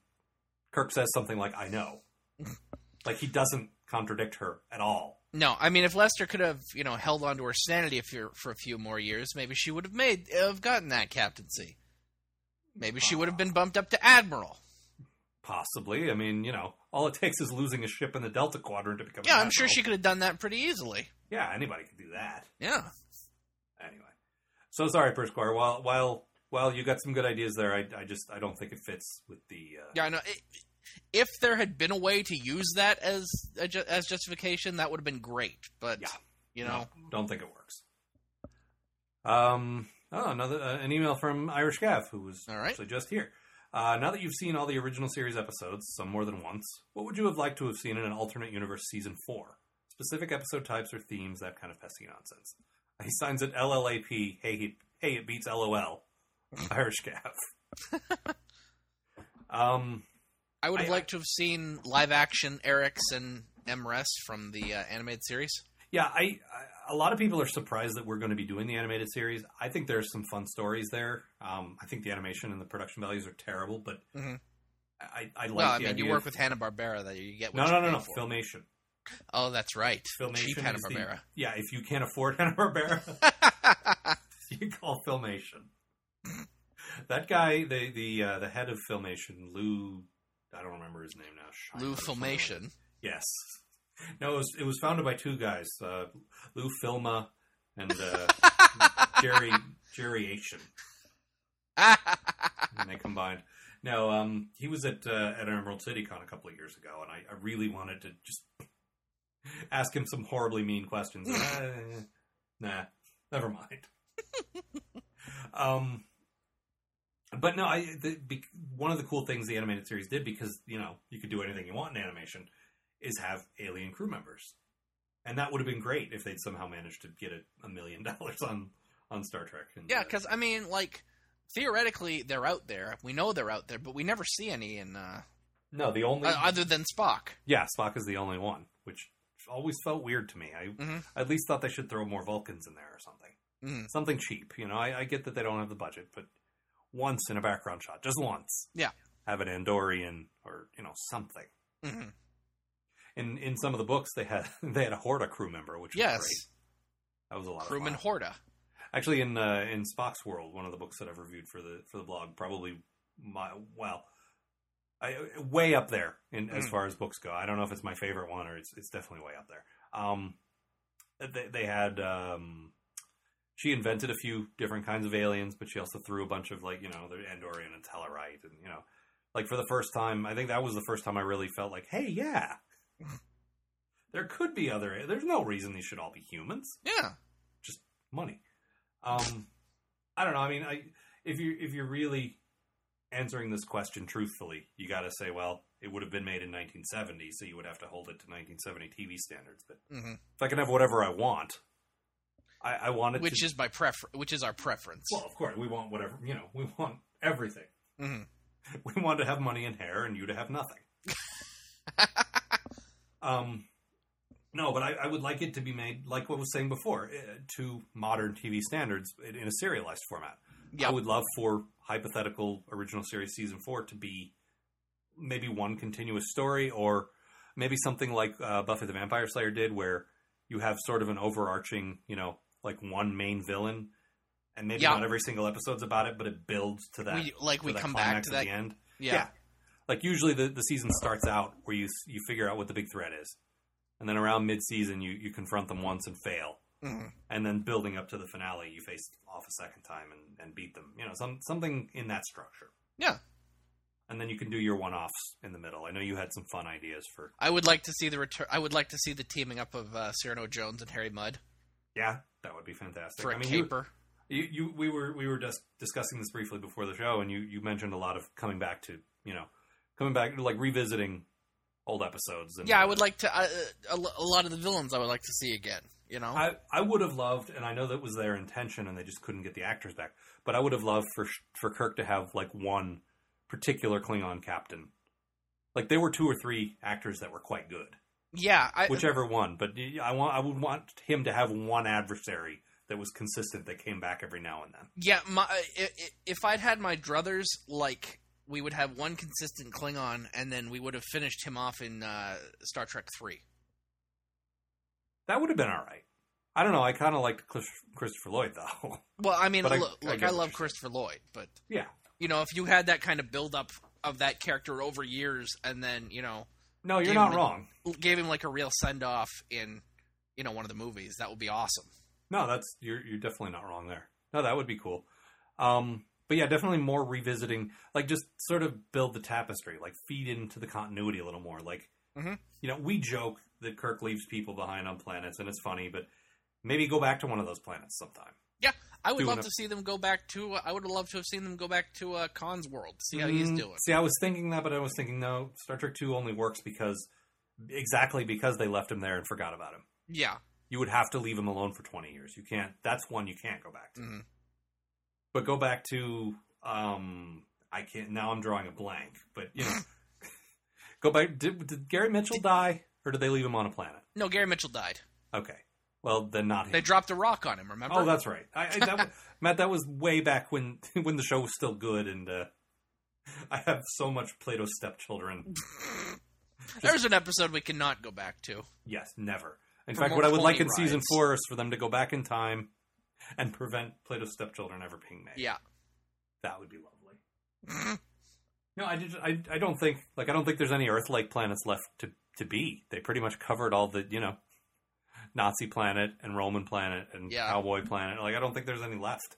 Kirk says something like, "I know," like he doesn't contradict her at all. No, I mean, if Lester could have, you know, held on to her sanity for for a few more years, maybe she would have made have gotten that captaincy. Maybe she would have been bumped up to admiral. Possibly. I mean, you know, all it takes is losing a ship in the Delta Quadrant to become. Yeah, I'm sure she could have done that pretty easily. Yeah, anybody could do that. Yeah. Anyway, so sorry, Per Squire. While while while you got some good ideas there, I, I just I don't think it fits with the. Uh, Yeah, I know. If there had been a way to use that as as justification, that would have been great. But Yeah. you know, No, don't think it works. Um. Oh, another uh, an email from Irish Gav, who was All right. actually just here. Uh, now that you've seen all the original series episodes, some more than once, what would you have liked to have seen in an alternate universe season four? Specific episode types or themes, that kind of pesky nonsense. He signs it LLAP. Hey, he, hey, it beats LOL. Irish Gav. um. I would have I- liked to have seen live action Arex and M'Ress from the uh, animated series. Yeah, I a lot of people are surprised that we're going to be doing the animated series. I think there's some fun stories there. Um, I think the animation and the production values are terrible, but Mhm. I, I like well, I mean, you work of- with Hanna Barbera, that you get no, no, no, no, for. Filmation. Oh, that's right. Filmation. Cheap Hanna Barbera. yeah, if you can't afford Hanna Barbera, you call Filmation. that guy, the the uh, the head of Filmation, Lou. I don't remember his name now. Shine Lou. Filmation. Yes. No, it was, it was founded by two guys, uh, Lou Filma and uh, Jerry Jerry Asian. and they combined. No, um, he was at uh, at Emerald City Con a couple of years ago, and I, I really wanted to just ask him some horribly mean questions. Uh, nah, never mind. um, but no, I the, be, one of the cool things the animated series did because you know you could do anything you want in animation is have alien crew members, and that would have been great if they'd somehow managed to get a, a million dollars on on Star Trek. And, yeah, uh, because I mean, like theoretically, they're out there. We know they're out there, but we never see any in uh, no, the only uh, other than Spock. Yeah, Spock is the only one, which always felt weird to me. I Mhm. I at least thought they should throw more Vulcans in there or something. Mhm. Something cheap. You know, I, I get that they don't have the budget, but once in a background shot, just once. Yeah. Have an Andorian or, you know, something. hmm In in some of the books they had they had a Horta crew member, which was Yes. That was a lot crewman of fun. Horta. Actually in uh, in Spock's World, one of the books that I've reviewed for the for the blog, probably my well I, way up there in as Mm. far as books go. I don't know if it's my favorite one or it's it's definitely way up there. Um, they, they had um, she invented a few different kinds of aliens, but she also threw a bunch of like you know the Andorian and Tellarite, and you know, like for the first time, I think that was the first time I really felt like, hey, yeah, there could be other. There's no reason these should all be humans Yeah, just money. Um, I don't know. I mean, I, if you if you're really answering this question truthfully, you got to say, well, it would have been made in 1970, so you would have to hold it to 1970 TV standards. But Mhm. if I can have whatever I want, I, I want it which to. is my prefer. Which is our preference. well, of course, we want whatever. You know, we want everything. Mhm. We want to have money and hair, and you to have nothing. um, no, but I, I would like it to be made like what was saying before, uh, to modern TV standards in a serialized format. Yeah. I would love for hypothetical original series season four to be maybe one continuous story, or maybe something like uh, Buffy the Vampire Slayer did, where you have sort of an overarching, you know, like one main villain, and maybe Yeah. not every single episode's about it, but it builds to that. we like we come back to at that. the end. Yeah. Like usually the, the season starts out where you you figure out what the big threat is, and then around mid season you you confront them once and fail, Mhm. and then building up to the finale you face off a second time and, and beat them. You know, some something in that structure. Yeah. And then you can do your one offs in the middle. I know you had some fun ideas for I would like to see the return. I would like to see the teaming up of uh, Cyrano Jones and Harry Mudd yeah, that would be fantastic. for a I mean, you, caper. you, you we were we were just discussing this briefly before the show, and you you mentioned a lot of coming back to you know coming back like revisiting old episodes. And, Yeah, I would like to. Uh, a, lot of the villains I would like to see again. You know. I, I would have loved, and I know that was their intention, and they just couldn't get the actors back. But I would have loved for for Kirk to have like one particular Klingon captain. Like there were two or three actors that were quite good, Yeah, I, whichever one. But I want I would want him to have one adversary that was consistent that came back every now and then. Yeah, my, if I'd had my druthers, like we would have one consistent Klingon, and then we would have finished him off in uh, Star Trek Three. That would have been all right. I don't know. I kind of liked Christopher Lloyd though. Well, I mean, I- look, I look, I, love Christopher Lloyd, but yeah. you know, if you had that kind of build up of that character over years, and then you know No, you're not wrong. gave him like a real send off in you know one of the movies, that would be awesome. No, that's you're you're definitely not wrong there. No, that would be cool. Um, but yeah, definitely more revisiting, like just sort of build the tapestry, like feed into the continuity a little more. Like, Mhm. you know, we joke that Kirk leaves people behind on planets, and it's funny, but maybe go back to one of those planets sometime. Yeah, I would love a- to see them go back to. Uh, I would have loved to have seen them go back to uh, Khan's world, see how he's Mm, doing. See, I was thinking that, but I was thinking no, Star Trek Two only works because exactly because they left him there and forgot about him. Yeah, You would have to leave him alone for twenty years. You can't. That's one you can't go back to. Mhm. But go back to um I can't now I'm drawing a blank, but you know go back did, did Gary Mitchell die or did they leave him on a planet? no, Gary Mitchell died. Okay. Well, then not him. They dropped a rock on him. Remember? oh, that's right. I, I that, was- Matt, that was way back when when the show was still good and uh I have so much Plato's stepchildren. There's an episode we cannot go back to. Yes, never. In For fact, what I would like in season four is for them to go back in time and prevent Plato's stepchildren ever being made. Yeah. That would be lovely. No, I, did, I I don't think like I don't think there's any Earth-like planets left to to be. They pretty much covered all the you know Nazi planet and Roman planet and Yeah. cowboy planet. Like I don't think there's any left.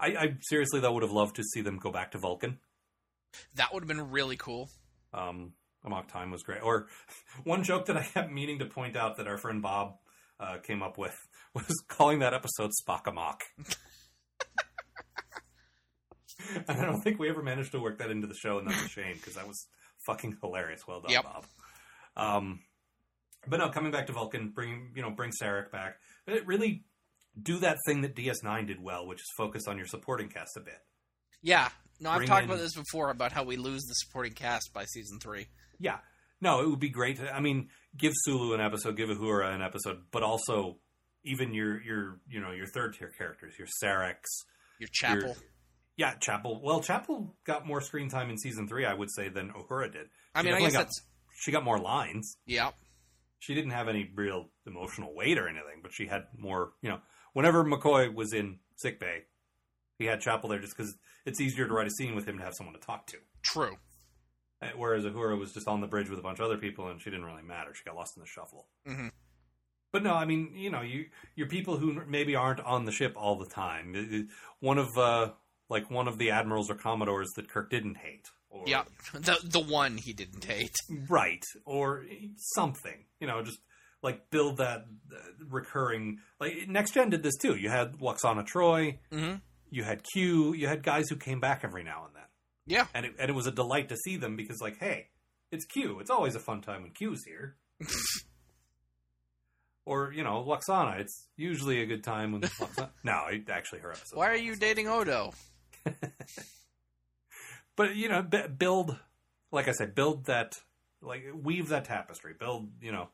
I, I seriously though would have loved to see them go back to Vulcan. That would have been really cool. Um, Amok Time was great. Or one joke that I kept meaning to point out that our friend Bob uh, came up with was calling that episode Spock Amok. and I don't think we ever managed to work that into the show, and that's a shame because that was fucking hilarious. Well done, Yep. Bob. Um, but no, coming back to Vulcan, bring you know bring Sarek back. It really do that thing that DS9 did well, which is focus on your supporting cast a bit. Yeah. No, I've Bring talked in- about this before about how we lose the supporting cast by season three. Yeah. No, it would be great. To, I mean, give Sulu an episode, give Uhura an episode, but also even your your you know your third tier characters, your Sareks, Your chapel. your yeah Chapel. Well, Chapel got more screen time in season three, I would say, than Uhura did. I mean, I guess got, that's she got more lines. yeah. She didn't have any real emotional weight or anything, but she had more. You know, whenever McCoy was in sick bay, he had Chapel there just because it's easier to write a scene with him to have someone to talk to. True. Uh, Whereas Uhura was just on the bridge with a bunch of other people, and she didn't really matter. She got lost in the shuffle. Mhm. But no, I mean, you know, you you're people who maybe aren't on the ship all the time. One of uh, like one of the admirals or commodores that Kirk didn't hate. Or, Yeah. The the one he didn't hate. right, or something. You know, just like build that uh, recurring. Like Next Gen did this too. You had Lwaxana Troi, hmm you had Q, you had guys who came back every now and then Yeah. and it, and it was a delight to see them because like hey it's q it's always a fun time when q's here or you know lwaxana it's usually a good time when lwaxana no actually her episode Why are you dating Odo? but you know b- build like i said build that like weave that tapestry build you know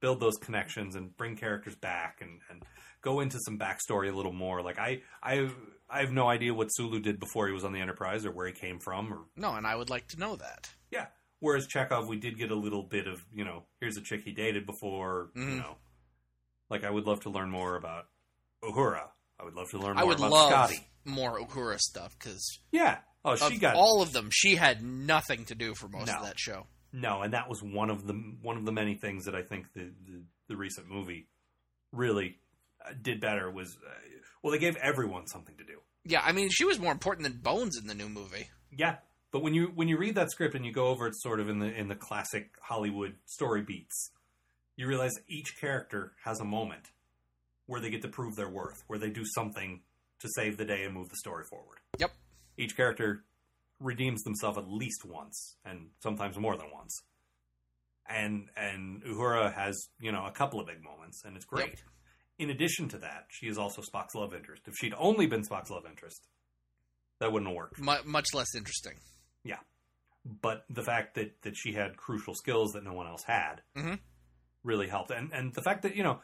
build those connections and bring characters back and and go into some backstory a little more like i i i have no idea what sulu did before he was on the enterprise or where he came from or No, and I would like to know that. Yeah. Whereas Chekov, we did get a little bit of, you know, here's a chick he dated before, you Mhm. know. Like, I would love to learn more about Uhura. I would love to learn more I would about love Scotty. more Uhura stuff because Yeah. Oh, she got all of them. She had nothing to do for most No. of that show. no, and that was one of the one of the many things that I think the the, the recent movie really uh, did better was, uh, well, they gave everyone something to do. Yeah, I mean, she was more important than Bones in the new movie. Yeah, but when you when you read that script and you go over it sort of in the in the classic Hollywood story beats, you realize each character has a moment where they get to prove their worth, where they do something to save the day and move the story forward. Yep. Each character redeems themselves at least once, and sometimes more than once. And and Uhura has you know a couple of big moments, and it's great. Yep. In addition to that, she is also Spock's love interest. If she'd only been Spock's love interest, that wouldn't have worked. Mu much less interesting. Yeah, but the fact that that she had crucial skills that no one else had Mhm. Really helped, and and the fact that you know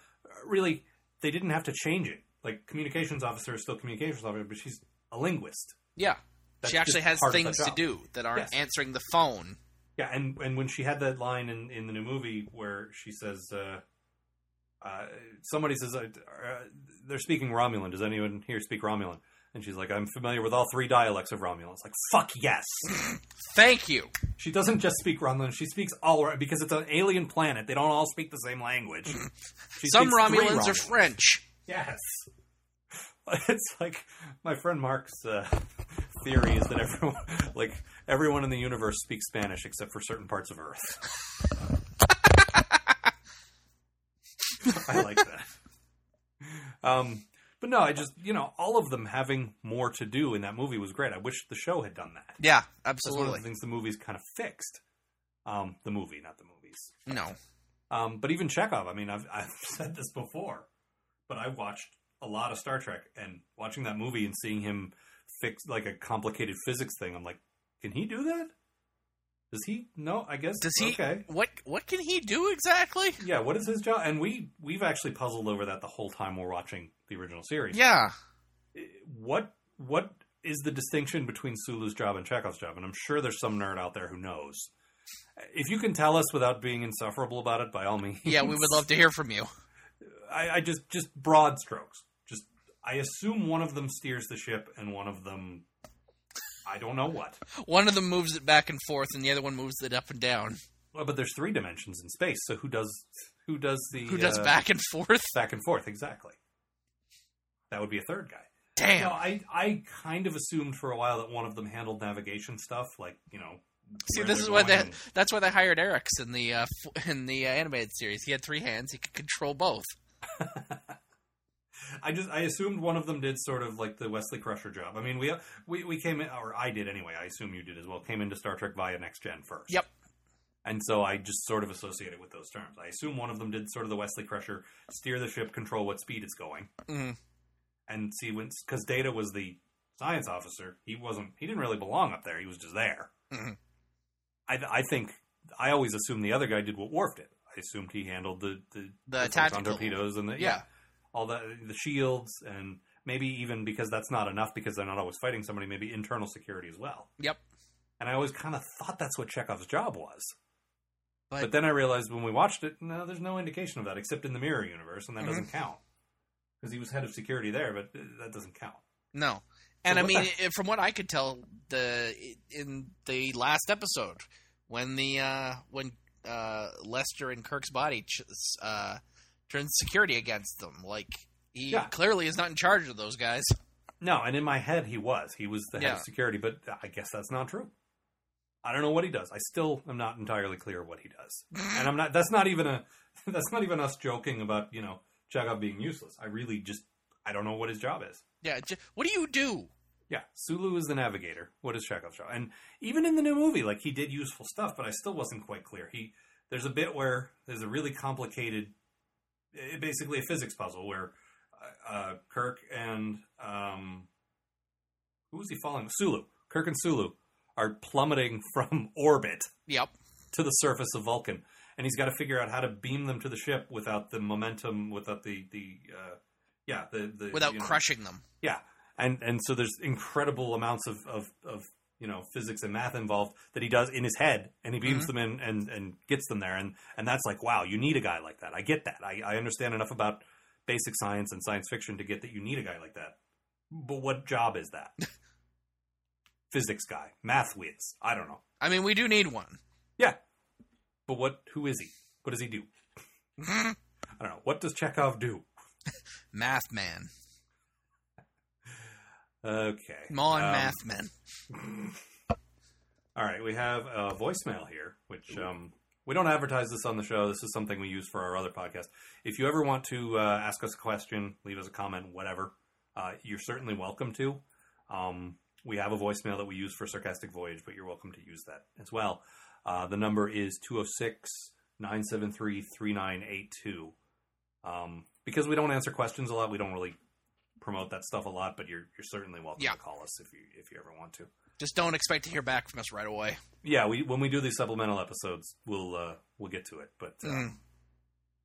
really they didn't have to change it. Like communications officer is still communications officer, but she's a linguist. Yeah. That's she actually has part of the things to do that aren't Yes. answering the phone. Yeah, and and when she had that line in, in the new movie where she says, uh, uh, somebody says, uh, uh, they're speaking Romulan. Does anyone here speak Romulan? And she's like, I'm familiar with all three dialects of Romulan. It's like, fuck yes. Thank you. she doesn't just speak Romulan, she speaks all, because it's an alien planet. They don't all speak the same language. She Some three Romulans are French. Yes. It's like my friend Mark's uh, theory is that everyone, like everyone in the universe, speaks Spanish except for certain parts of Earth. I like that. Um, but no, I just you know all of them having more to do in that movie was great. I wish the show had done that. Yeah, That's one of the things the movie's kind of fixed. Um, the movie, not the movies. No. Um, but even Chekov, I mean, I've, I've said this before, but I watched a lot of Star Trek and watching that movie and seeing him fix like a complicated physics thing, I'm like, can he do that? Does he? No, I guess. Does he? Okay. What What can he do exactly? Yeah, what is his job? And we we've actually puzzled over that the whole time we're watching the original series. Yeah. What what is the distinction between Sulu's job and Chekov's job? And I'm sure there's some nerd out there who knows. If you can tell us without being insufferable about it, by all means. Yeah, we would love to hear from you. I, I just just broad strokes. Just I assume one of them steers the ship and one of them I don't know what. One of them moves it back and forth, and the other one moves it up and down. Well, but there's three dimensions in space, so who does who does the Who does uh, back and forth? back and forth exactly? That would be a third guy. Damn. No, I I kind of assumed for a while that one of them handled navigation stuff, like you know. See, this is why they going. that's why they hired Arex in the uh, in the uh, animated series. He had three hands; he could control both. I just I assumed one of them did sort of like the Wesley Crusher job. I mean, we we we came in, or I did anyway. I assume you did as well. Came into Star Trek via Next Gen first. Yep. And so I just sort of associated with those terms. I assume one of them did sort of the Wesley Crusher, steer the ship, control what speed it's going, Mhm. And see when because Data was the science officer. He wasn't. He didn't really belong up there. He was just there. Mhm. I I think I always assumed the other guy did what Worf did. I assumed he handled the the, The tactical. torpedoes and the Yeah. all the the shields and maybe even because that's not enough because they're not always fighting somebody maybe internal security as well Yep. and i always kind of thought that's what chekov's job was But, but then i realized when we watched it no there's no indication of that except in the mirror universe and that Mhm. doesn't count because he was head of security there but that doesn't count no, and I mean, from what I could tell, the in the last episode when the uh, when uh, Lester and Kirk's body ch- uh, turns security against them, like he Yeah. clearly is not in charge of those guys. no and in my head he was he was the head Yeah. of security but i guess that's not true i don't know what he does i still am not entirely clear what he does and I'm not. That's not even a. That's not even us joking about you know Chekov being useless. I really just I don't know what his job is. Yeah, j- what do you do? Yeah, Sulu is the navigator. What is Chekov's job? And even in the new movie, like he did useful stuff, but I still wasn't quite clear. He there's a bit where there's a really complicated, eh, basically a physics puzzle where uh, uh, Kirk and um, who was he following? Sulu. Kirk and Sulu are plummeting from orbit Yep. to the surface of Vulcan, and he's got to figure out how to beam them to the ship without the momentum, without the the uh, yeah the, the Without you know, crushing them. yeah, and and so there's incredible amounts of of, of you know physics and math involved that he does in his head, and he beams them in and and gets them there, and and that's like wow, you need a guy like that. I get that. I, I understand enough about basic science and science fiction to get that you need a guy like that. But what job is that? Physics guy, math whiz. I don't know. I mean, we do need one. But what who is he? What does he do? I don't know. What does Chekov do? Math man. Okay. Come on, Um, math man. All right, we have a voicemail here, which um, we don't advertise this on the show. This is something we use for our other podcast. If you ever want to uh, ask us a question, leave us a comment, whatever, uh, you're certainly welcome to. Um, we have a voicemail that we use for Sarcastic Voyage, but you're welcome to use that as well. Uh, the number is 206 973 3982. Um, Because we don't answer questions a lot, we don't really promote that stuff a lot, but you're, you're certainly welcome Yeah. to call us if you, if you ever want to. Just don't expect to hear back from us right away. Yeah, we when we do these supplemental episodes, we'll uh, we'll get to it, but uh, Mm.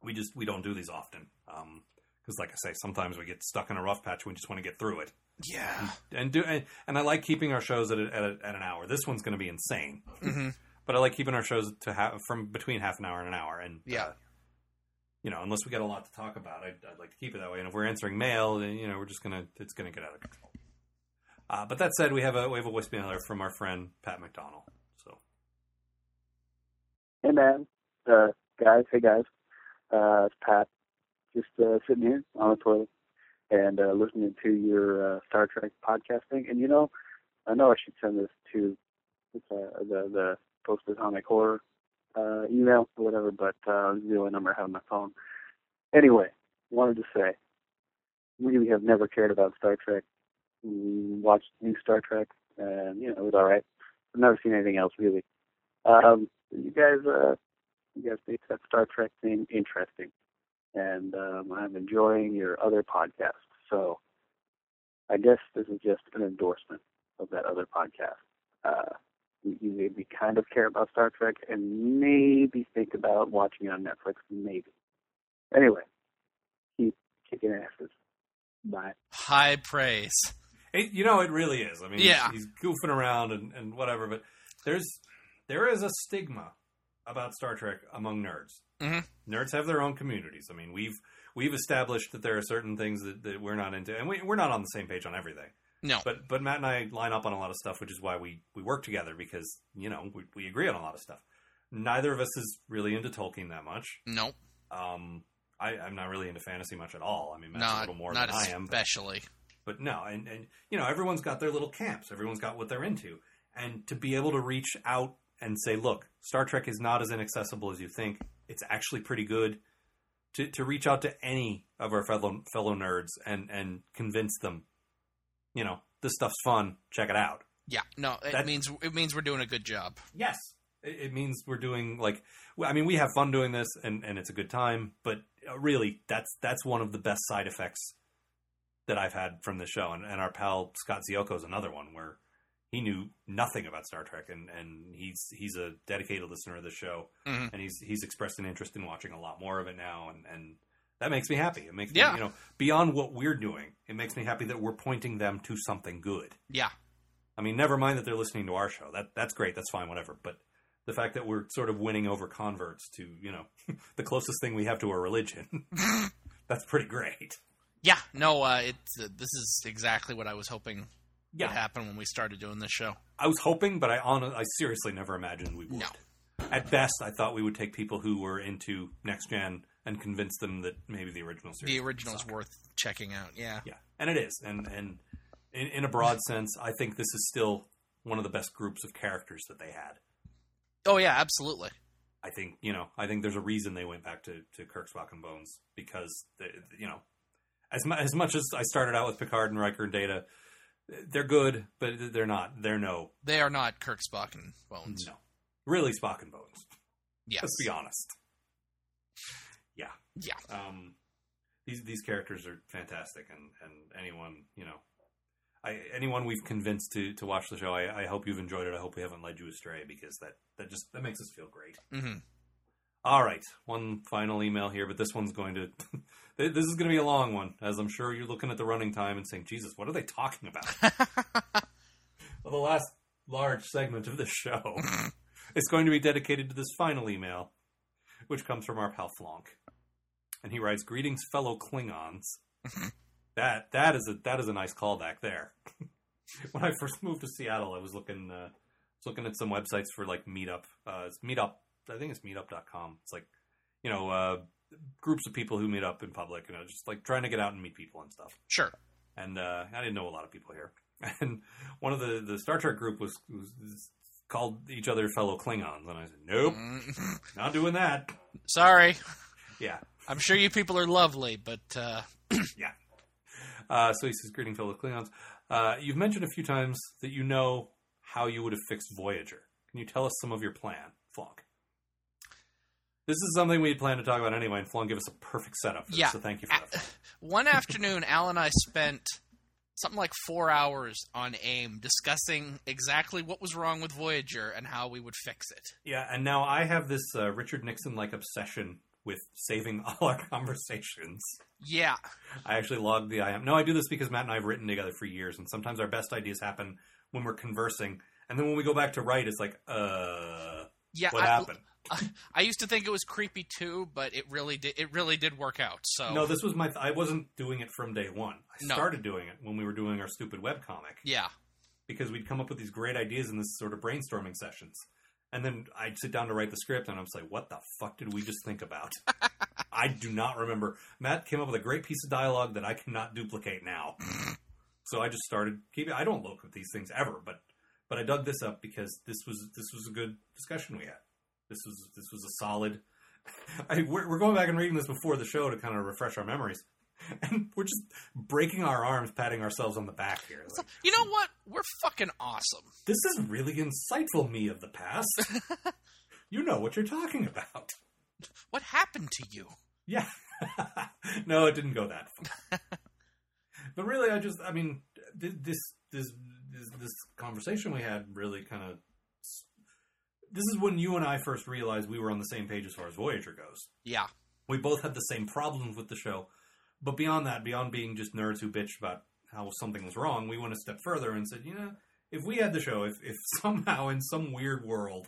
we just we don't do these often because, like I say, sometimes we get stuck in a rough patch. We just want to get through it, Yeah. and do and, and I like keeping our shows at a, at, a, at an hour. This one's going to be insane, hmm but I like keeping our shows to have from between half an hour and an hour, and Yeah. uh, you know, unless we got a lot to talk about, I'd, I'd like to keep it that way. And if we're answering mail, then you know, we're just gonna it's gonna get out of control. Uh, but that said, we have a we have a voicemail here from our friend Pat McDonald. So Hey man, uh, guys, hey guys, uh, it's Pat. Just uh, sitting here on the toilet and uh, listening to your uh, Star Trek podcasting. And you know, I know I should send this to the the the post atomic horror uh, email or whatever, but uh, this is the only number I have on my phone. Anyway, wanted to say, really have never cared about Star Trek. Watched new Star Trek, and you know it was all right. I've never seen anything else really. Um, you guys, uh, you guys make that Star Trek thing interesting, and um, I'm enjoying your other podcasts. So, I guess this is just an endorsement of that other podcast. Uh, you, you made me kind of care about Star Trek, and maybe think about watching it on Netflix. Maybe. Anyway, keep kicking asses. Bye. High praise. It, you know, it really is. I mean, Yeah. he's, he's goofing around and, and whatever, but there's there is a stigma about Star Trek among nerds. Mhm. Nerds have their own communities. I mean, we've we've established that there are certain things that, that we're not into, and we, we're not on the same page on everything. No. But but Matt and I line up on a lot of stuff, which is why we we work together because you know we, we agree on a lot of stuff. Neither of us is really into Tolkien that much. Nope. Um, I, I'm not really into fantasy much at all. I mean, Matt's a little more not than I am. but- especially. but no, and, and you know, everyone's got their little camps. Everyone's got what they're into, and to be able to reach out and say, "Look, Star Trek is not as inaccessible as you think. It's actually pretty good." To to reach out to any of our fellow fellow nerds and and convince them, you know, this stuff's fun. Check it out. Yeah. No, it That- means it means we're doing a good job. Yes, it, it means we're doing like. I mean, we have fun doing this, and and it's a good time. But uh, really, that's that's one of the best side effects that I've had from the show. And, and our pal Scott Zioko is another one where he knew nothing about Star Trek, and, and he's he's a dedicated listener of the show, Mhm. and he's he's expressed an interest in watching a lot more of it now, and and that makes me happy. It makes Yeah. me, you know, beyond what we're doing, it makes me happy that we're pointing them to something good. Yeah. I mean, never mind that they're listening to our show. That that's great. That's fine. Whatever. But the fact that we're sort of winning over converts to you know the closest thing we have to a religion, that's pretty great. Yeah. No, uh, it's uh, this is exactly what I was hoping Yeah, would happen when we started doing this show. I was hoping, but I on I seriously never imagined we would. No. At best, I thought we would take people who were into next gen and convince them that maybe the original series. The original's suck. worth checking out. Yeah. Yeah, and it is, and and in, in a broad sense, I think this is still one of the best groups of characters that they had. Oh yeah, absolutely. I think you know. I think there's a reason they went back to to Kirk, Spock, and Bones because they, you know, as mu- as much as I started out with Picard and Riker and Data, they're good, but they're not. They're no, They are not Kirk, Spock, and Bones. no, really Spock and Bones. Yes. Let's be honest. Yeah, Yeah. Um, these these characters are fantastic, and and anyone you know. I, anyone we've convinced to, to watch the show, I, I hope you've enjoyed it. I hope we haven't led you astray because that, that just that makes us feel great. hmm All right, one final email here, but this one's going to. this is going to be a long one, as I'm sure you're looking at the running time and saying, "Jesus, what are they talking about?" well, the last large segment of this show is going to be dedicated to this final email, which comes from our pal Flonk, and he writes, "Greetings, fellow Klingons." that that is a that is a nice callback there. when I first moved to Seattle, I was looking uh, was looking at some websites for like Meetup. Uh, it's Meetup, I think it's Meetup.com. It's like you know uh, groups of people who meet up in public. You know, just like trying to get out and meet people and stuff. Sure. And uh, I didn't know a lot of people here. And one of the the Star Trek group was, was called each other fellow Klingons, and I said, "Nope, Mm, not doing that." Sorry. Yeah. I'm sure you people are lovely, but uh, yeah. Uh, so he says, "Greeting, fellow Klingons. Uh, you've mentioned a few times that you know how you would have fixed Voyager. Can you tell us some of your plan, Flonk?" This is something we had planned to talk about anyway, and Flonk gave us a perfect setup. Yeah. this, so thank you for that. one afternoon, Al and I spent something like four hours on AIM discussing exactly what was wrong with Voyager and how we would fix it. Yeah, and now I have this uh, Richard Nixon like obsession with saving all our conversations. Yeah, I actually logged the IM. No, I do this because Matt and I have written together for years, and sometimes our best ideas happen when we're conversing, and then when we go back to write, it's like, uh, yeah. what I, happened? I used to think it was creepy too, but it really did. It really did work out. So No, this was my. I wasn't doing it from day one. I No. started doing it when we were doing our stupid web comic. yeah, because we'd come up with these great ideas in this sort of brainstorming sessions. And then I'd sit down to write the script, and I was like, "What the fuck did we just think about?" I do not remember. Matt came up with a great piece of dialogue that I cannot duplicate now. so I just started keeping. I don't look at these things ever, but but I dug this up because this was this was a good discussion we had. This was this was a solid. I, we're, we're going back and reading this before the show to kind of refresh our memories, and we're just breaking our arms, patting ourselves on the back here. Like, you know hmm. what? We're fucking awesome. this is really insightful, me of the past. you know what you're talking about. What happened to you? Yeah. no, it didn't go that far. but really, I just, I mean, this, this, this, this conversation we had really kind of. This is when you and I first realized we were on the same page as far as Voyager goes. Yeah, We both had the same problems with the show, but beyond that, beyond being just nerds who bitched about how something was wrong, we went a step further and said, you know, if we had the show, if, if somehow in some weird world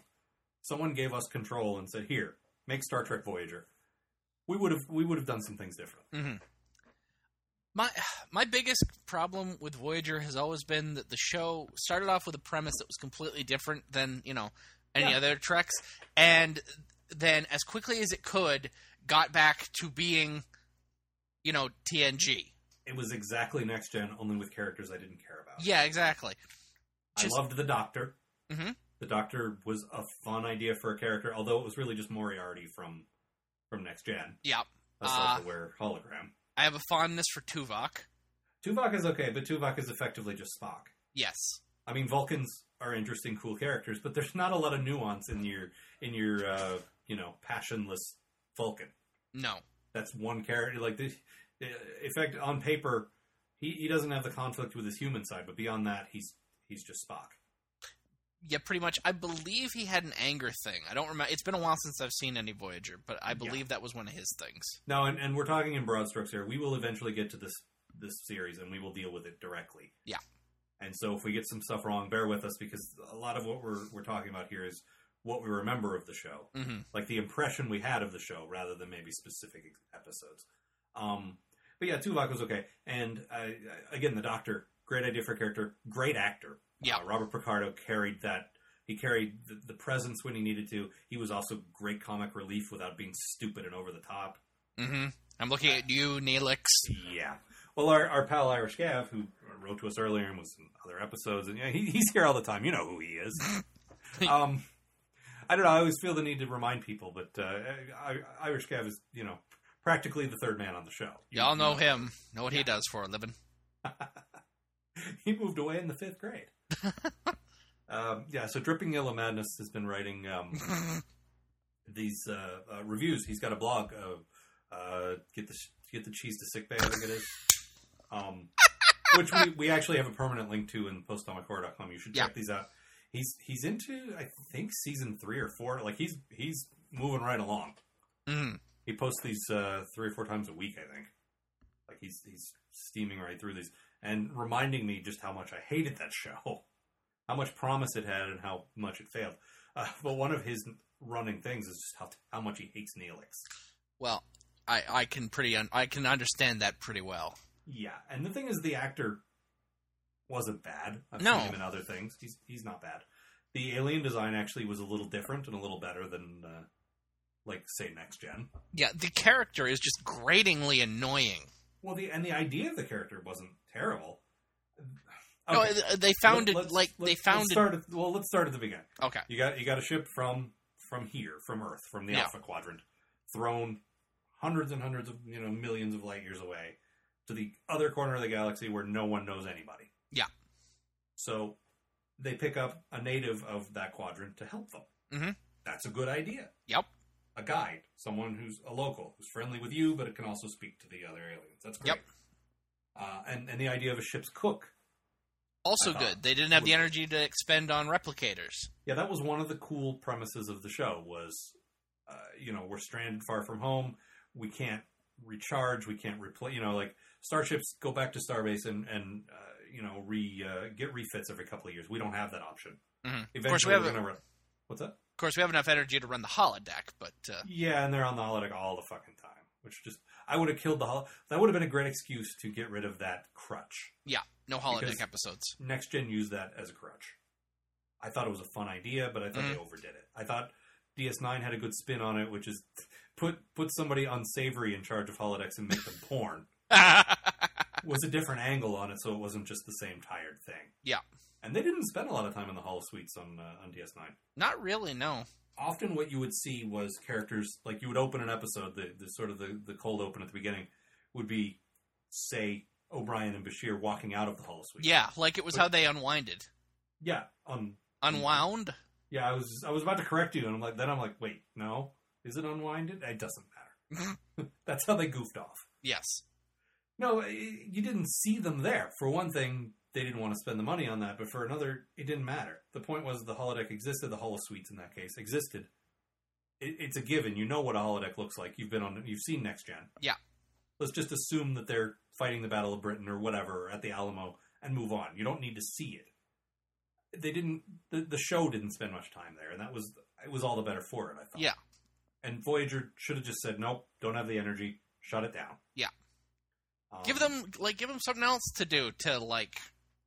someone gave us control and said, here, make Star Trek Voyager, we would have we would have done some things different. hmm My my biggest problem with Voyager has always been that the show started off with a premise that was completely different than you know any Yeah. other treks, and then as quickly as it could, got back to being, you know, TNG. It was exactly next gen, only with characters I didn't care about. Yeah, exactly. just- I loved the Doctor. Mhm. The Doctor was a fun idea for a character, although it was really just Moriarty from from next gen. Yeah, A Uh, self-aware hologram. I have a fondness for Tuvok. Tuvok is okay, but Tuvok is effectively just Spock. Yes. I mean, Vulcans are interesting, cool characters, but there's not a lot of nuance in your in your uh, you know passionless Vulcan. No. That's one character. Like the, in fact, on paper, he, he doesn't have the conflict with his human side, but beyond that, he's he's just Spock. Yeah, pretty much. I believe he had an anger thing. I don't remember. It's been a while since I've seen any Voyager, but I believe that was one of his things. No, and, and we're talking in broad strokes here. We will eventually get to this this series, and we will deal with it directly. Yeah. And so, if we get some stuff wrong, bear with us because a lot of what we're we're talking about here is what we remember of the show, hmm like the impression we had of the show, rather than maybe specific episodes. Um, but yeah, Tuvok was okay, and uh, again, the Doctor, great idea for a character, great actor. Yeah. Uh, Robert Picardo carried that. He carried the, the presence when he needed to. He was also great comic relief without being stupid and over the top. hmm I'm looking at you, Neelix. Yeah. Well, our, our pal Irish Gav, who wrote to us earlier and was in other episodes, and yeah, he, he's here all the time. You know who he is. um, I don't know. I always feel the need to remind people, but uh, Irish Gav is, you know, practically the third man on the show. You- Y'all you know him. Know what he does for a living. he moved away in the fifth grade. um, yeah. So Dripping Yellow Madness has been writing um, these uh, uh, reviews. He's got a blog. Uh, uh, get the get the cheese to sick bay. I think it is. Um, which we, we actually have a permanent link to in postatomichorror.com. You should check Yeah. these out. He's he's into I think season three or four. Like he's he's moving right along. hmm He posts these uh, three or four times a week. I think. Like he's he's steaming right through these and reminding me just how much I hated that show, how much promise it had, and how much it failed. Uh, but one of his running things is just how how much he hates Neelix. Well, I, I can pretty un- I can understand that pretty well. Yeah, and the thing is, the actor wasn't bad. I've No. seen him in other things. He's he's not bad. The alien design actually was a little different and a little better than, uh, like, say, Next Gen. Yeah, the character is just gratingly annoying. Well, the and the idea of the character wasn't terrible. No, Okay. uh, they founded Let- like they founded. Let's at, well, let's start at the beginning. okay, You got you got a ship from from here, from Earth, from the Yeah. Alpha Quadrant, thrown hundreds and hundreds of you know millions of light years away to the other corner of the galaxy where no one knows anybody. Yeah. So they pick up a native of that quadrant to help them. Mhm. That's a good idea. Yep. A guide, someone who's a local, who's friendly with you, but it can also speak to the other aliens. That's great. Yep. uh, and and the idea of a ship's cook. Also good. They didn't have the energy to expend on replicators. Yeah, that was one of the cool premises of the show. Was uh, you know we're stranded far from home. We can't recharge. We can't replace. You know, like starships go back to starbase and and uh, you know re uh, get refits every couple of years. We don't have that option. Mhm. Eventually, Of course, we have we're a- run. What's that? Of course, we have enough energy to run the holodeck, but uh, Yeah, and they're on the holodeck all the fucking time. Which just I would have killed the hol. That would have been a great excuse to get rid of that crutch. yeah, no holodeck Because- episodes. Next Gen used that as a crutch. I thought it was a fun idea, but I thought they overdid it. I thought DS9 had a good spin on it, which is put put somebody unsavory in charge of holodecks and make them porn. Was a different angle on it, so it wasn't just the same tired thing. Yeah. and they didn't spend a lot of time in the holosuites on uh, on DS9. Not really, no. Often, what you would see was characters like you would open an episode, the, the sort of the, the cold open at the beginning would be, say, O'Brien and Bashir walking out of the holosuites. Yeah, like it was But- how they unwinded. yeah, on Unwound? Yeah, I was I was about to correct you, and I'm like, then I'm like, wait, no, is it unwinded? It doesn't matter. That's how they goofed off. Yes. No, you didn't see them there. For one thing, they didn't want to spend the money on that, but for another, it didn't matter. The point was the holodeck existed. The holosuites in that case existed. It, it's a given. You know what a holodeck looks like. You've been on. You've seen Next Gen. Yeah. Let's just assume that they're fighting the Battle of Britain or whatever at the Alamo and move on. You don't need to see it. They didn't. The, the show didn't spend much time there, and that was it was all the better for it. I thought. Yeah. And Voyager should have just said, "Nope, don't have the energy. Shut it down." Yeah. Um, Give them like give them something else to do to like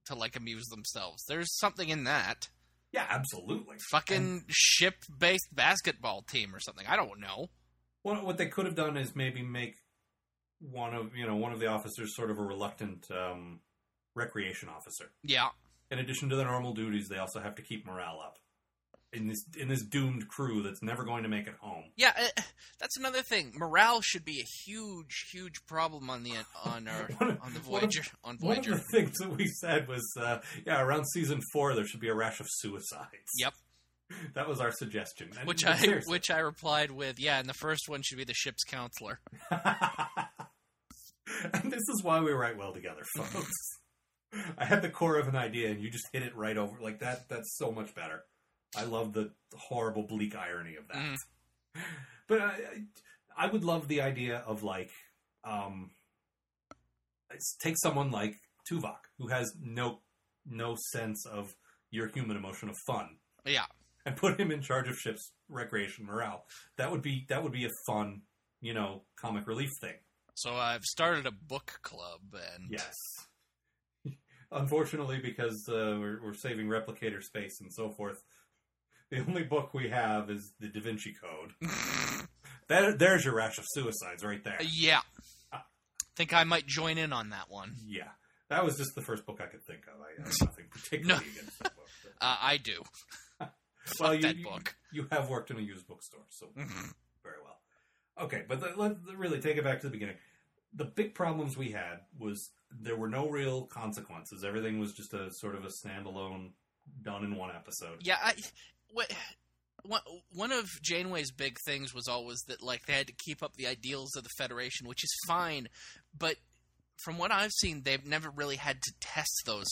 to like amuse themselves. There's something in that. Yeah, absolutely. Fucking And ship based basketball team or something. I don't know. what, what they could have done is maybe make one of you know one of the officers sort of a reluctant um, recreation officer. Yeah. In addition to their normal duties, they also have to keep morale up in this in this doomed crew that's never going to make it home. Yeah, uh, that's another thing. Morale should be a huge, huge problem on the on our of- on the one of- Voyager One of the things that we said was, uh, yeah, around season four there should be a rash of suicides. Yep. that was our suggestion. And- Which I seriously. which I replied with, yeah, and the first one should be the ship's counselor. and this is why we write well together, folks. I had the core of an idea, and you just hit it right over like that. That's so much better. I love the horrible, bleak irony of that. Mm. But I, I would love the idea of like, um, take someone like Tuvok, who has no no sense of your human emotion of fun, Yeah. and put him in charge of ships recreation morale. That would be that would be a fun, you know, comic relief thing. So I've started a book club and Yes. Unfortunately, because uh, we're, we're saving replicator space and so forth, the only book we have is the Da Vinci Code. That, there's your rash of suicides right there. yeah. Think I might join in on that one. Yeah. That was just the first book I could think of. I have nothing particularly against that book. but- Uh, I do. well, you, that you- book. You have worked in a used bookstore, so Mhm. very well. Okay, but the, let's really take it back to the beginning. The big problems we had was there were no real consequences. Everything was just a sort of a standalone, done in one episode. Yeah, I what one one of Janeway's big things was always that like they had to keep up the ideals of the Federation, which is fine, but from what I've seen, they've never really had to test those.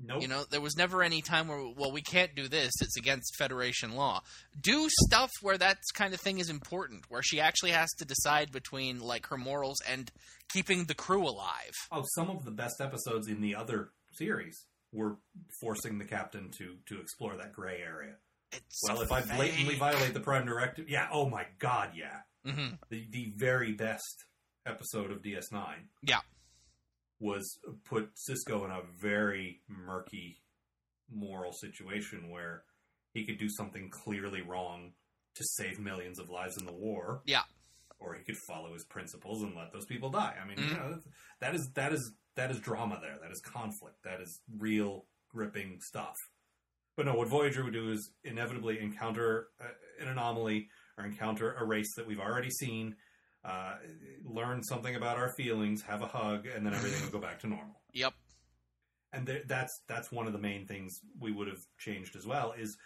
Nope. You know, there was never any time where well, we can't do this; it's against Federation law. Do stuff where that kind of thing is important, where she actually has to decide between like her morals and keeping the crew alive. oh, some of the best episodes in the other series were forcing the captain to to explore that gray area. It's Well, if I blatantly violate the prime directive, yeah. Oh my god, yeah. hmm the the very best episode of DS9. Yeah. Was put Sisko in a very murky moral situation where he could do something clearly wrong to save millions of lives in the war. Yeah. Or he could follow his principles and let those people die. I mean, Mhm. you know, that is that is that is drama there. That is conflict. That is real gripping stuff. But no, what Voyager would do is inevitably encounter uh, an anomaly or encounter a race that we've already seen, uh, learn something about our feelings, have a hug, and then everything will go back to normal. Yep. And th- that's that's one of the main things we would have changed as well. Is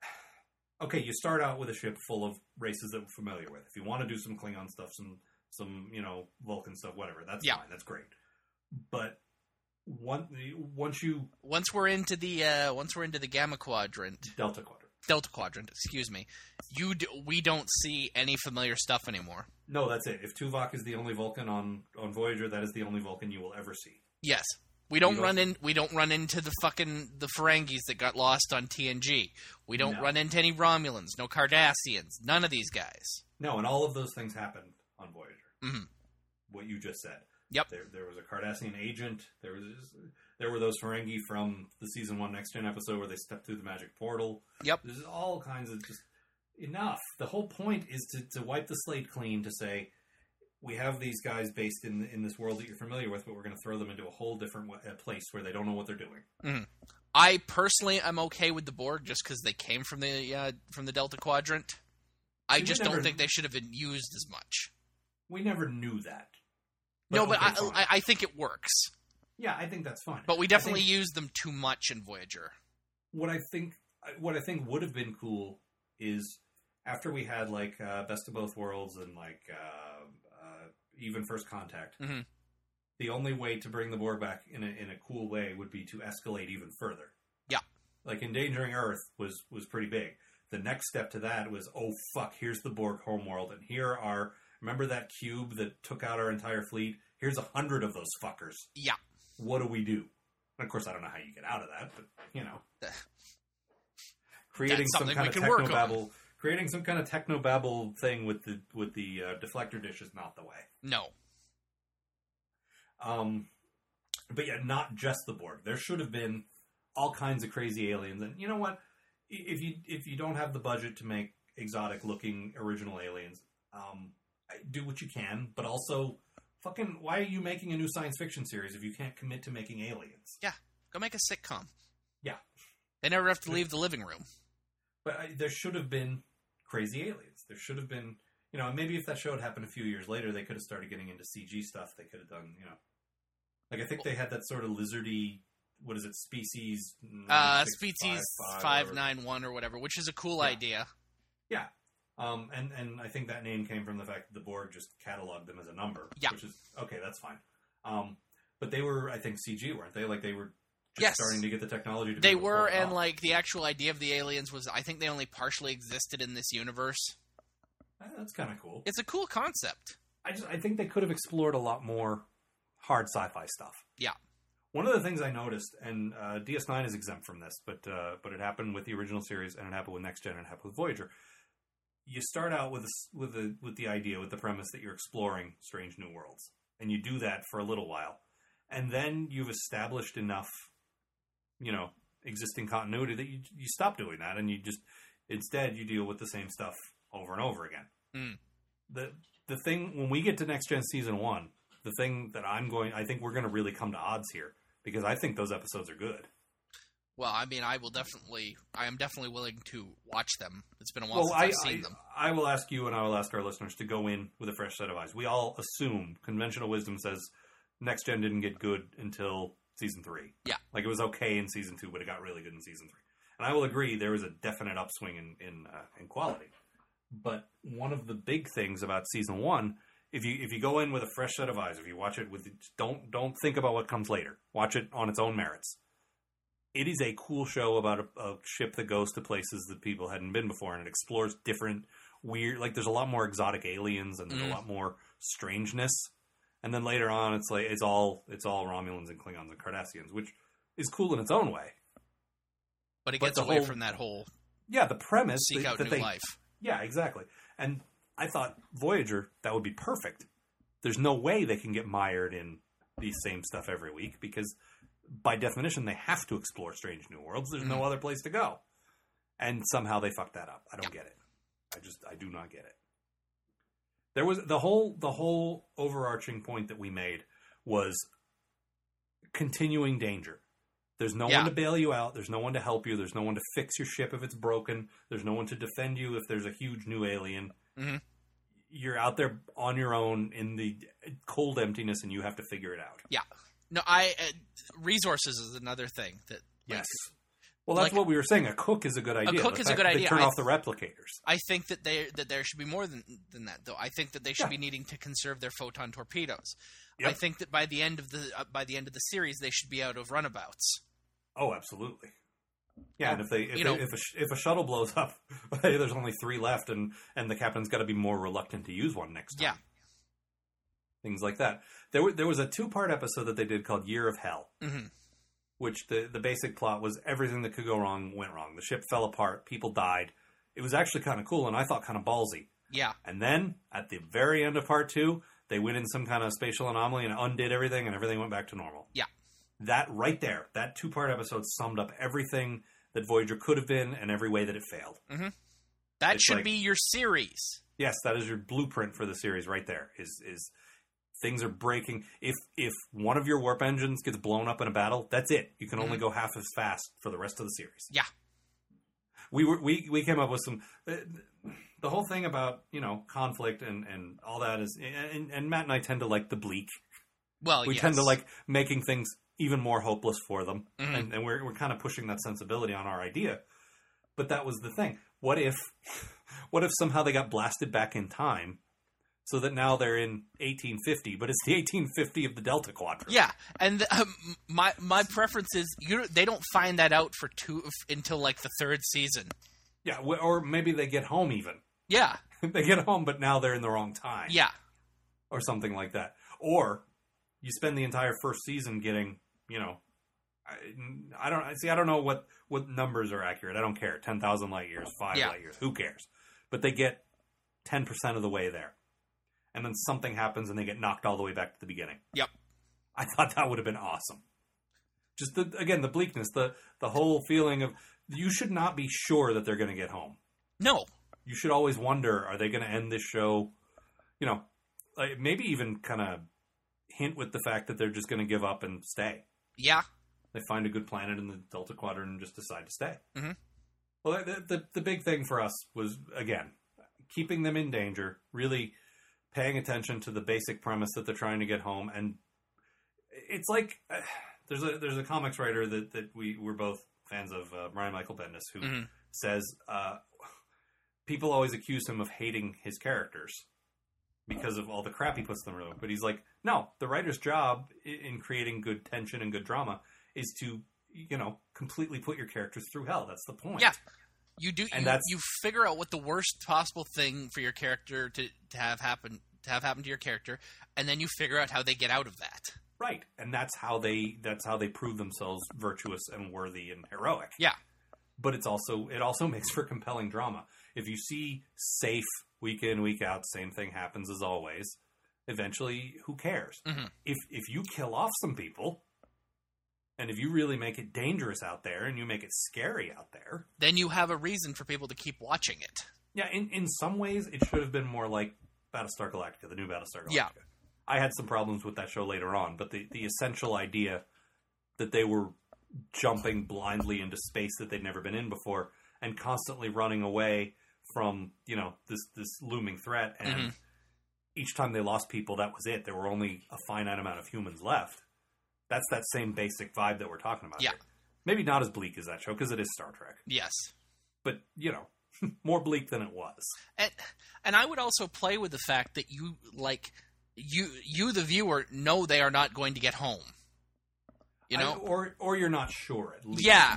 okay, you start out with a ship full of races that we're familiar with. If you want to do some Klingon stuff, some some you know Vulcan stuff, whatever, that's Yeah. fine. That's great. but one once you Once we're into the uh, once we're into the Gamma Quadrant, Delta Quadrant. Delta Quadrant, excuse me, you d- we don't see any familiar stuff anymore. No, that's it. If Tuvok is the only Vulcan on on Voyager, that is the only Vulcan you will ever see. Yes. We don't run in. We don't run into the fucking the Ferengis that got lost on TNG. We don't No. run into any Romulans, no Cardassians, none of these guys. No, and all of those things happened on Voyager. Mhm. What you just said. Yep. There, there was a Cardassian agent. There was there were those Ferengi from the season one Next Gen episode where they stepped through the magic portal. Yep. There's all kinds of just enough. The whole point is to, to wipe the slate clean to say we have these guys based in in this world that you're familiar with, but we're going to throw them into a whole different place where they don't know what they're doing. I personally am okay with the Borg just because they came from the uh, from the Delta Quadrant. I we just never- don't think they should have been used as much. We never knew that. No, but I. I I think it works. yeah, I think that's fine. But we definitely think- used them too much in Voyager. what I think what I think would have been cool is after we had like uh, Best of Both Worlds and like uh, uh, even First Contact. Mhm. The only way to bring the Borg back in a in a cool way would be to escalate even further. Yeah. like endangering Earth was was pretty big. The next step to that was oh fuck, here's the Borg homeworld, and here are remember that cube that took out our entire fleet. Here's a hundred of those fuckers. Yeah. What do we do? And of course, I don't know how you get out of that, but you know, creating some kind of on. technobabble, creating some kind of technobabble thing with the with the uh, deflector dish is not the way. No. Um, but yeah, not just the Borg. There should have been all kinds of crazy aliens. And you know what? If you if you don't have the budget to make exotic looking original aliens, um, do what you can. But also, fucking, why are you making a new science fiction series if you can't commit to making aliens? Yeah, go make a sitcom. Yeah. They never have to leave the living room. But I, there should have been crazy aliens. There should have been, you know, maybe if that show had happened a few years later, they could have started getting into CG stuff. They could have done, you know, like I think they had that sort of lizardy, what is it, species? Uh, 9655 Species five nine one or whatever, which is a cool Yeah. idea. Yeah. Um, and, and I think that name came from the fact that the Borg just cataloged them as a number. Yeah. Which is, okay, that's fine. Um, but they were, I think, CG, weren't they? Like they were just Yes. starting to get the technology They able to pull were, and off. like the actual idea of the aliens was, I think they only partially existed in this universe. Eh, that's kind of cool. It's a cool concept. I just I think they could have explored a lot more hard sci-fi stuff. Yeah. One of the things I noticed, and uh, DS9 is exempt from this, but uh, but it happened with the original series, and it happened with Next Gen, and it happened with Voyager. You start out with this, with the with the idea, with the premise that you're exploring strange new worlds, and you do that for a little while, and then you've established enough, you know, existing continuity that you you stop doing that, and you just instead you deal with the same stuff over and over again. Mm. The the thing when we get to next gen season one, the thing that I'm going, I think we're going to really come to odds here because I think those episodes are good. Well, I mean, I will definitely, I am definitely willing to watch them. It's been a while Well, since I, I've seen I, them. I will ask you and I will ask our listeners to go in with a fresh set of eyes. We all assume conventional wisdom says next gen didn't get good until season three. Yeah. like it was okay in season two, but it got really good in season three. And I will agree there was a definite upswing in in, uh, in quality. But one of the big things about season one, if you if you go in with a fresh set of eyes, if you watch it with don't don't think about what comes later. Watch it on its own merits. It is a cool show about a, a ship that goes to places that people hadn't been before, and it explores different weird. Like there's a lot more exotic aliens, and there's Mhm. a lot more strangeness. And then later on, it's like it's all it's all Romulans and Klingons and Cardassians, which is cool in its own way. But it gets the away whole- from that whole Yeah, the premise seek that, out that new they life. Yeah, exactly. And I thought Voyager that would be perfect. There's no way they can get mired in the same stuff every week because by definition they have to explore strange new worlds. There's no Mhm. other place to go. And somehow they fucked that up. I don't get it. I just I do not get it. There was the whole the whole overarching point that we made was continuing danger. There's no Yeah. one to bail you out. There's no one to help you. There's no one to fix your ship if it's broken. There's no one to defend you if there's a huge new alien. Mhm. You're out there on your own in the cold emptiness, and you have to figure it out. No, I uh, resources is another thing that like, Yes, Well, that's Like- what we were saying. A cook is a good idea. A cook is a good idea. They turn I- off the replicators. I think that they that there should be more than than that, though. I think that they should Yeah. be needing to conserve their photon torpedoes. Yep. I think that by the end of the uh, by the end of the series, they should be out of runabouts. Oh, absolutely. Yeah, and if they if, they, know- if a if a shuttle blows up, there's only three left, and and the captain's got to be more reluctant to use one next time. Yeah. Things like that. There were, there was a two part episode that they did called Year of Hell, hmm which the the basic plot was everything that could go wrong went wrong. The ship fell apart, people died. It was actually kind of cool, and I thought kind of ballsy. Yeah, And then at the very end of part two, they went in some kind of spatial anomaly and undid everything, and everything went back to normal. Yeah. That right there, that two part episode summed up everything that Voyager could have been and every way that it failed. that It's should like- be your series. Yes, that is your blueprint for the series right there. Is is things are breaking. If if one of your warp engines gets blown up in a battle, that's it. You can only go half as fast for the rest of the series. Yeah. We were we we came up with some uh, the whole thing about, you know, conflict and and all that is and, and Matt and I tend to like the bleak. Well, we yes. tend to like making things even more hopeless for them. Mhm. And, and we're we're kind of pushing that sensibility on our idea. But that was the thing. What if what if somehow they got blasted back in time so that now they're in 1850, but it's the 1850 of the Delta Quadrant? Yeah, and um, my my preference is you. They don't find that out for two until like the third season. Yeah, or maybe they get home even. Yeah, they get home, but now they're in the wrong time. yeah, Or something like that. Or you spend the entire first season getting, you know, I, I don't I see. I don't know what what numbers are accurate. I don't care. Ten thousand light years, five Yeah. light years. Who cares? But they get ten percent of the way there, and then something happens, and they get knocked all the way back to the beginning. Yep. I thought that would have been awesome. Just the again the bleakness, the the whole feeling of you should not be sure that they're going to get home. no, You should always wonder: Are they going to end this show? You know, like maybe even kind of hint with the fact that they're just going to give up and stay. yeah, They find a good planet in the Delta Quadrant and just decide to stay. Mhm. Well, the, the the big thing for us was again keeping them in danger, really paying attention to the basic premise that they're trying to get home, and it's like uh, there's a there's a comics writer that that we we're both fans of, uh, Brian Michael Bendis, who Mhm. says uh, people always accuse him of hating his characters because of all the crap he puts them through. But he's like, no, the writer's job in creating good tension and good drama is to, you know, completely put your characters through hell. That's the point. Yeah. You do. And you, that's- you figure out what the worst possible thing for your character to, to have happen to have happen to your character, and then you figure out how they get out of that. Right. And that's how they that's how they prove themselves virtuous and worthy and heroic. Yeah. But it's also it also makes for compelling drama. If you see safe week in, week out, same thing happens as always, eventually who cares? Mhm. If if you kill off some people and if you really make it dangerous out there and you make it scary out there, Then you have a reason for people to keep watching it. yeah, in, in some ways it should have been more like Battlestar Galactica, the new Battlestar Galactica. Yeah. I had some problems with that show later on, but the, the essential idea that they were jumping blindly into space that they'd never been in before and constantly running away from, you know, this this looming threat and Mhm. each time they lost people that was it. There were only a finite amount of humans left. That's that same basic vibe that we're talking about. Yeah. here. Maybe not as bleak as that show because it is Star Trek, Yes. but you know, more bleak than it was. and and I would also play with the fact that you like you you the viewer know they are not going to get home. You I- know? or or you're not sure at least. yeah,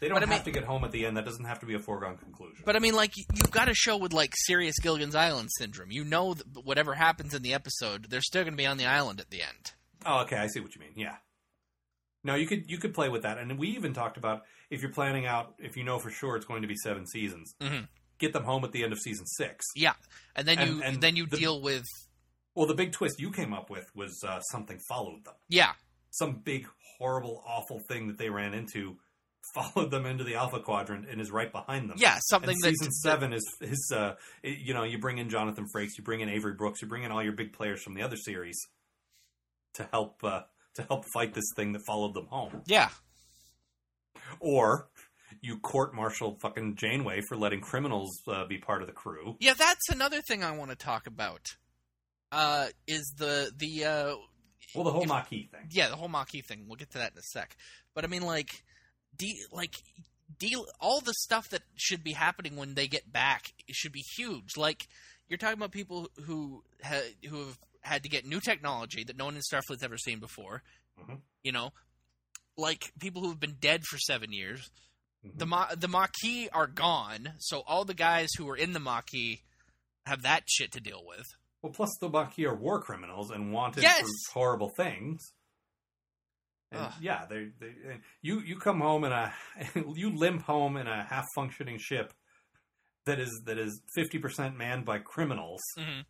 They don't But I have mean- to get home at the end. That doesn't have to be a foregone conclusion. but I mean, like you- you've got a show with like serious Gilligan's Island syndrome. You know that whatever happens in the episode, they're still going to be on the island at the end. Oh, okay, I see what you mean. Yeah. No, you could you could play with that, and we even talked about if you're planning out if you know for sure it's going to be seven seasons, Mhm. get them home at the end of season six. Yeah, and then And- you and then you the- deal with Well, the big twist you came up with was uh, something followed them. yeah Some big horrible awful thing that they ran into followed them into the Alpha Quadrant and is right behind them. yeah something and that season seven is is uh you know you bring in Jonathan Frakes, you bring in Avery Brooks, you bring in all your big players from the other series to help uh, to help fight this thing that followed them home, yeah or you court martial fucking Janeway for letting criminals uh, be part of the crew. yeah. That's another thing I want to talk about. Uh, is the the uh Well, the whole If- Maquis thing. yeah the whole Maquis thing. We'll get to that in a sec. But I mean, like de- like deal all the stuff that should be happening when they get back should be huge. Like you're talking about people who ha- who have had to get new technology that no one in Starfleet's ever seen before. Mhm. You know, like people who have been dead for seven years. Mhm. The Ma- the Maquis are gone, so all the guys who were in the Maquis have that shit to deal with. Well, plus the Maquis are war criminals and wanted Yes! for horrible things. And yeah, they, they you you come home in a you limp home in a half functioning ship that is that is fifty percent manned by criminals Mhm.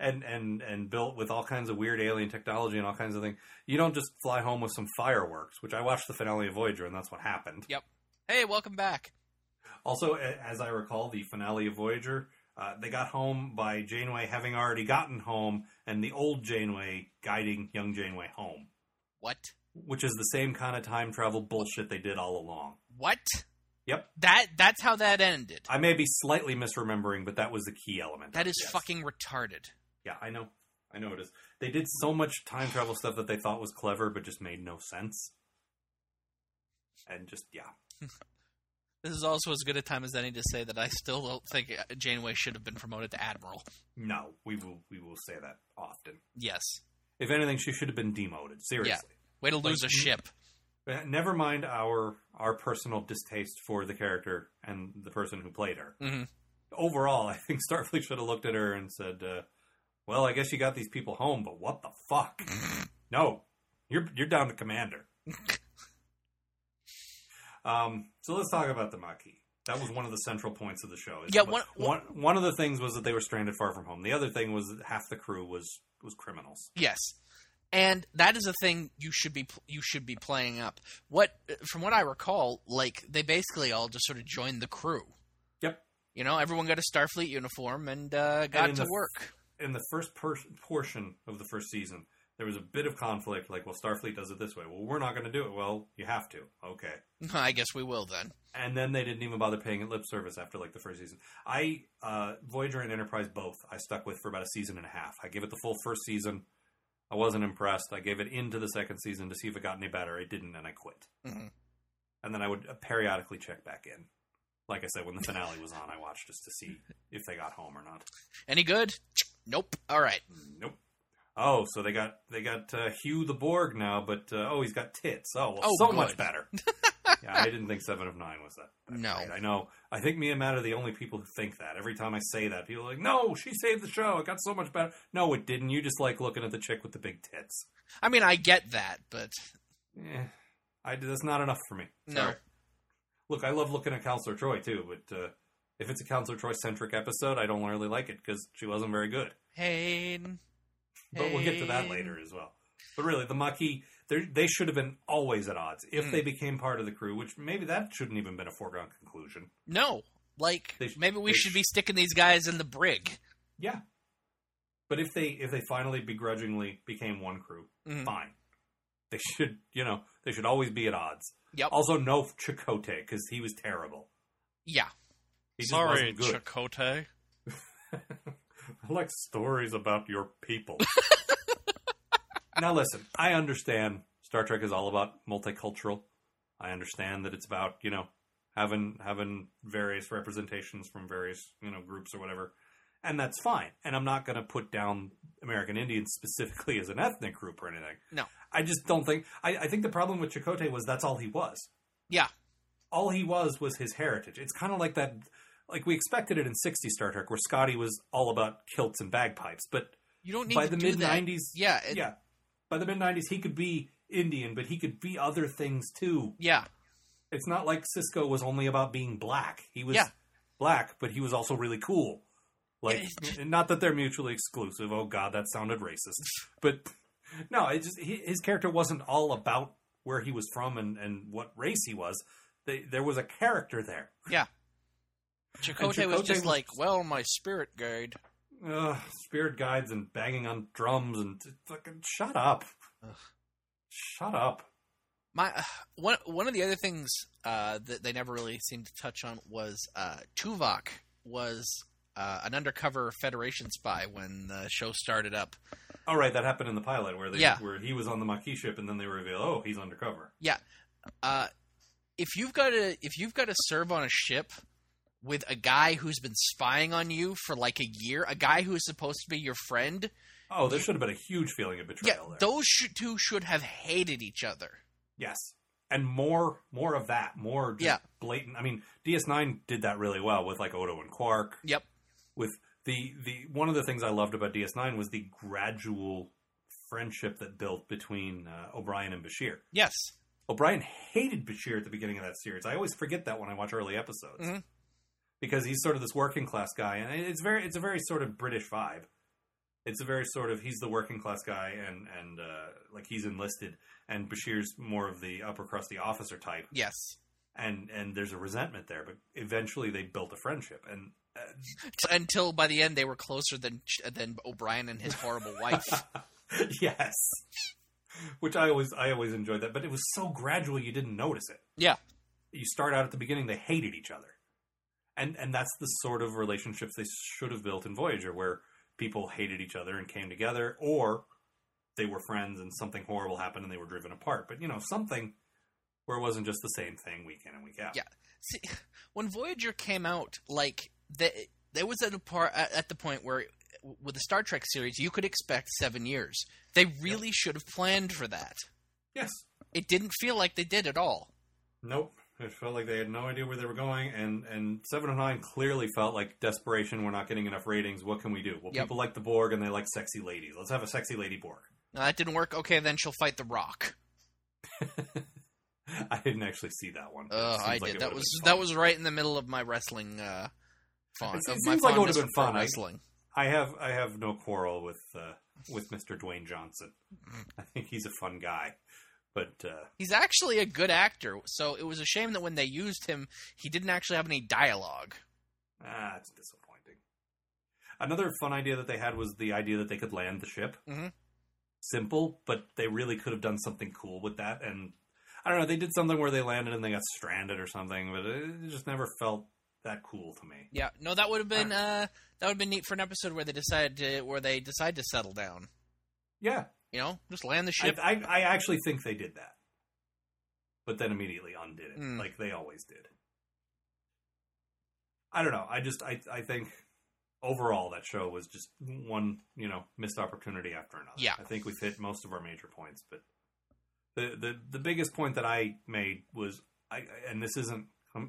And and and built with all kinds of weird alien technology and all kinds of things. You don't just fly home with some fireworks, which I watched the finale of Voyager and that's what happened. Yep. Hey, welcome back. Also, as I recall, the finale of Voyager, uh, they got home by Janeway having already gotten home, and the old Janeway guiding young Janeway home, What? which is the same kind of time travel bullshit they did all along. What? Yep. That that's how that ended. I may be slightly misremembering, but that was the key element. That is yes. fucking retarded. Yeah, I know. I know it is. They did so much time travel stuff that they thought was clever, but just made no sense. And just yeah, This is also as good a time as any to say that I still don't think Janeway should have been promoted to admiral. no, we will we will say that often. Yes. If anything, she should have been demoted. Seriously. Way to lose Like, a ship. Never mind our our personal distaste for the character and the person who played her. hmm Overall, I think Starfleet should have looked at her and said, uh, "Well, I guess you got these people home, but what the fuck? no, you're you're down to commander." um, so let's talk about the Maquis. That was one of the central points of the show. Yeah, one- one one of the things was that they were stranded far from home. The other thing was that half the crew was was criminals. Yes. And that is a thing you should be you should be playing up. What from what I recall, like they basically all just sort of joined the crew. Yep. You know, everyone got a Starfleet uniform and uh, got in to the- work. in the first per- portion of the first season, there was a bit of conflict. Like, well, Starfleet does it this way. Well, we're not going to do it. Well, you have to. Okay. I guess we will then. And then they didn't even bother paying it lip service after like the first season. I uh, Voyager and Enterprise both I stuck with for about a season and a half. I gave it the full first season. I wasn't impressed. I gave it into the second season to see if it got any better. It didn't, and I quit. Mhm. And then I would uh, periodically check back in. Like I said, when the finale was on, I watched just to see if they got home or not. Any good? Nope. All right. Nope. Oh, so they got they got uh, Hugh the Borg now, but uh, oh, he's got tits. Oh, well, Oh, so good. much better. yeah, I didn't think Seven of Nine was that. that No. great. I know. I think me and Matt are the only people who think that. Every time I say that, people are like, "No, she saved the show. It got so much better." No, it didn't. You just like looking at the chick with the big tits. I mean, I get that, but Eh, I that's not enough for me. No. Look, I love looking at Counselor Troi too, but uh, if it's a Counselor Troi centric episode, I don't really like it because she wasn't very good. Hayden. But we'll get to that later as well. But really, the Maquis, they're- should have been always at odds. If Mm. they became part of the crew, which maybe that shouldn't even been a foregone conclusion. No. Like They sh- maybe we should sh- be sticking these guys in the brig. Yeah. But if they if they finally begrudgingly became one crew, Mhm. fine. They should, you know, they should always be at odds. Yep. Also, no Chakotay because he was terrible. Yeah. He Sorry, wasn't. Chakotay. I like stories about your people. now, listen, I understand Star Trek is all about multicultural. I understand that it's about you know having having various representations from various you know groups or whatever, and that's fine. And I'm not going to put down American Indians specifically as an ethnic group or anything. No. I just don't think. I, I think the problem with Chakotay was that's all he was. Yeah. All he was was his heritage. It's kind of like that. Like we expected it in 60 Star Trek, where Scotty was all about kilts and bagpipes, but You don't need by to the mid that. '90s, Yeah. it- yeah, by the mid '90s, he could be Indian, but he could be other things too. Yeah. It's not like Sisko was only about being black. He was Yeah. black, but he was also really cool. Like, not that they're mutually exclusive. Oh God, that sounded racist. But no, it just he, his character wasn't all about where he was from and, and what race he was. They, there was a character there. Chakotay was just was- like, well, my spirit guide. Ugh, spirit guides and banging on drums and fucking shut up. Ugh. Shut up. My uh, one one of the other things uh, that they never really seemed to touch on was uh, Tuvok was uh, an undercover Federation spy when the show started up. All right, that happened in the pilot where they Yeah. where he was on the Maquis ship and then they reveal, oh, he's undercover. Yeah. Uh, if you've got to if you've got to serve on a ship with a guy who's been spying on you for like a year, a guy who is supposed to be your friend, Oh, there should have been a huge feeling of yeah, betrayal there. those sh- two should have hated each other. Yes, and more, more of that, more just Yeah. blatant. I mean, DS9 did that really well with like Odo and Quark. Yep. With the the one of the things I loved about DS9 was the gradual friendship that built between uh, O'Brien and Bashir. Yes. O'Brien hated Bashir at the beginning of that series. I always forget that when I watch early episodes Mhm. Because he's sort of this working class guy, and it's very it's a very sort of British vibe. It's a very sort of he's the working class guy, and and uh, like he's enlisted, and Bashir's more of the upper crusty officer type, Yes. and and there's a resentment there. But eventually, they built a friendship, and uh, Until by the end they were closer than than O'Brien and his horrible wife. yes, which I always I always enjoyed that. But it was so gradual, you didn't notice it. Yeah. you start out at the beginning they hated each other and and that's the sort of relationships they should have built in voyager where people hated each other and came together or they were friends and something horrible happened and they were driven apart but you know something where it wasn't just the same thing week in and week out Yeah. See, when Voyager came out, like the, there was at a part at, at the point where with the Star Trek series, you could expect seven years. They really should have planned for that. yes It didn't feel like they did at all. nope it felt like they had no idea where they were going and and Seven of Nine clearly felt like desperation we're not getting enough ratings what can we do well Yep. people like the borg and they like sexy ladies let's have a sexy lady borg No, that didn't work. Okay, then she'll fight the Rock. I didn't actually see that one. seems I like did. That would've was been that fun. was right in the middle of my wrestling uh, font. It of seems my like it would've fondness been for fun. I- Wrestling. I have I have no quarrel with uh, with Mr. Dwayne Johnson. I think he's a fun guy, but uh, He's actually a good actor, so it was a shame that when they used him, he didn't actually have any dialogue. ah, it's disappointing. Another fun idea that they had was the idea that they could land the ship. Mhm. Simple, but they really could have done something cool with that. And I don't know, they did something where they landed and they got stranded or something, but it just never felt that cool to me. Yeah, no, that would have been uh, that would have been neat for an episode where they decide to where they decide to settle down. Yeah, You know, just land the I, ship. I, I actually think they did that, but then immediately undid it, Mm. like they always did. I don't know. I just I I think overall that show was just one you know missed opportunity after another. Yeah. I think we've hit most of our major points, but the the the biggest point that I made was I and this isn't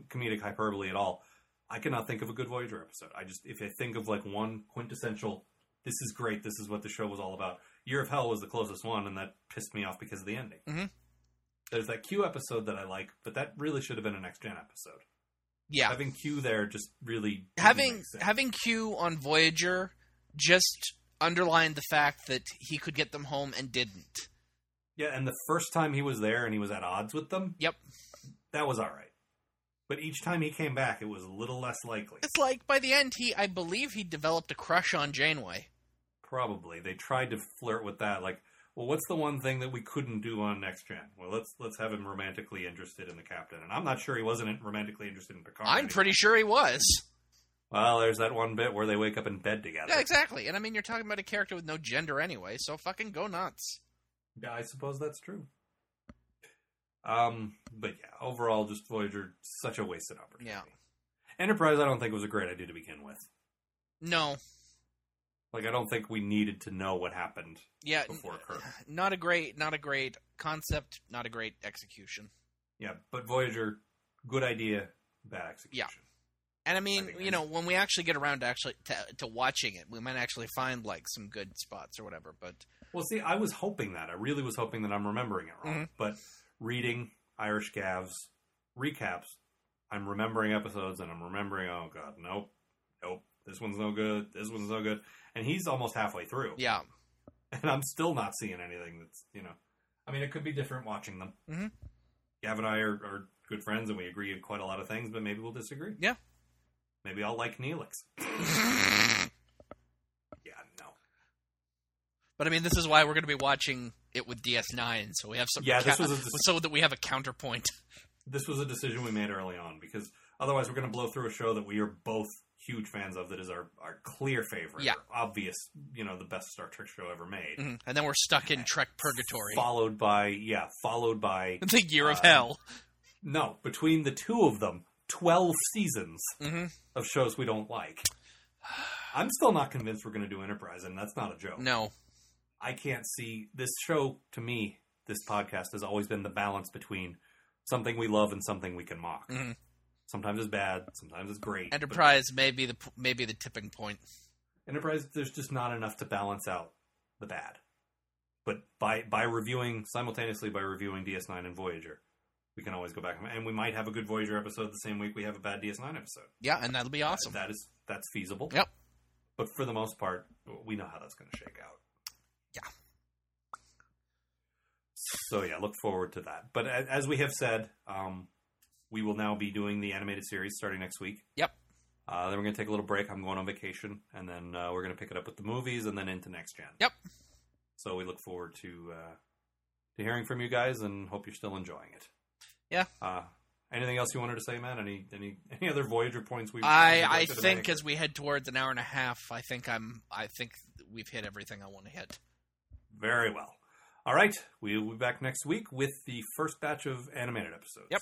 comedic hyperbole at all. I cannot think of a good Voyager episode. I just if I think of like one quintessential, this is great. This is what the show was all about. Year of Hell was the closest one, and that pissed me off because of the ending. Mhm. There's that Q episode that I like, but that really should have been a next gen episode. yeah, Having Q there just really having having Q on Voyager just underlined the fact that he could get them home and didn't. yeah, and the first time he was there and he was at odds with them, Yep, that was all right. But each time he came back, it was a little less likely. it's like by the end, he I believe he developed a crush on Janeway. Probably they tried to flirt with that, like, well, what's the one thing that we couldn't do on next gen? Well, let's let's have him romantically interested in the captain, and I'm not sure he wasn't romantically interested in Picard. I'm anymore. pretty sure he was. Well, there's that one bit where they wake up in bed together. Yeah, exactly. And I mean, you're talking about a character with no gender anyway, so fucking go nuts. Yeah, I suppose that's true. Um, but yeah, overall, just Voyager, such a wasted opportunity. Yeah. Enterprise, I don't think was a great idea to begin with. No, Like, I don't think we needed to know what happened. yeah, Before Kirk. not a great, not a great concept, not a great execution. Yeah, but Voyager, good idea, bad execution. Yeah. And I mean, think you know, when we actually get around to actually to, to watching it, we might actually find like some good spots or whatever. But Well, see, I was hoping that. I really was hoping that I'm remembering it wrong. Mhm. But reading Irish Gav's recaps, I'm remembering episodes and I'm remembering, oh, God, nope, nope, this one's no good, this one's no good. And he's almost halfway through. yeah, And I'm still not seeing anything that's, you know, I mean, it could be different watching them. Mhm. Gav and I are, are good friends and we agree on quite a lot of things, but maybe we'll disagree. Yeah. Maybe I'll like Neelix. Yeah, no. but I mean, this is why we're going to be watching it with DS9, so we have some Yeah, this was so that we have a counterpoint. this was a decision we made early on because otherwise we're going to blow through a show that we are both huge fans of that is our, our clear favorite Yeah. obvious you know the best star trek show ever made Mhm. And then we're stuck in Trek Purgatory, followed by yeah followed by the Year of uh, Hell. No, between the two of them, 12 seasons hmm of shows we don't like. I'm still not convinced we're going to do Enterprise, and that's not a joke. No. I can't see this show to me. This podcast has always been the balance between something we love and something we can mock. Mhm. Sometimes it's bad, sometimes it's great. Enterprise may be the p- may be the tipping point. Enterprise, there's just not enough to balance out the bad. But by by reviewing simultaneously by reviewing DS9 and Voyager, we can always go back and we might have a good Voyager episode the same week we have a bad DS9 episode. Yeah, and that'll be awesome. That is that's feasible. Yep. But for the most part, we know how that's going to shake out. Yeah. So yeah, look forward to that. But as we have said, um, we will now be doing the animated series starting next week. Yep. Uh, then we're going to take a little break. I'm going on vacation, and then uh, we're going to pick it up with the movies, and then into next gen. Yep. So we look forward to uh, to hearing from you guys, and hope you're still enjoying it. Yeah. Uh, anything else you wanted to say, Matt? Any any any other Voyager points we? I I think make? as we head towards an hour and a half, I think I'm I think we've hit everything I want to hit. Very well. All right, we will be back next week with the first batch of animated episodes. Yep.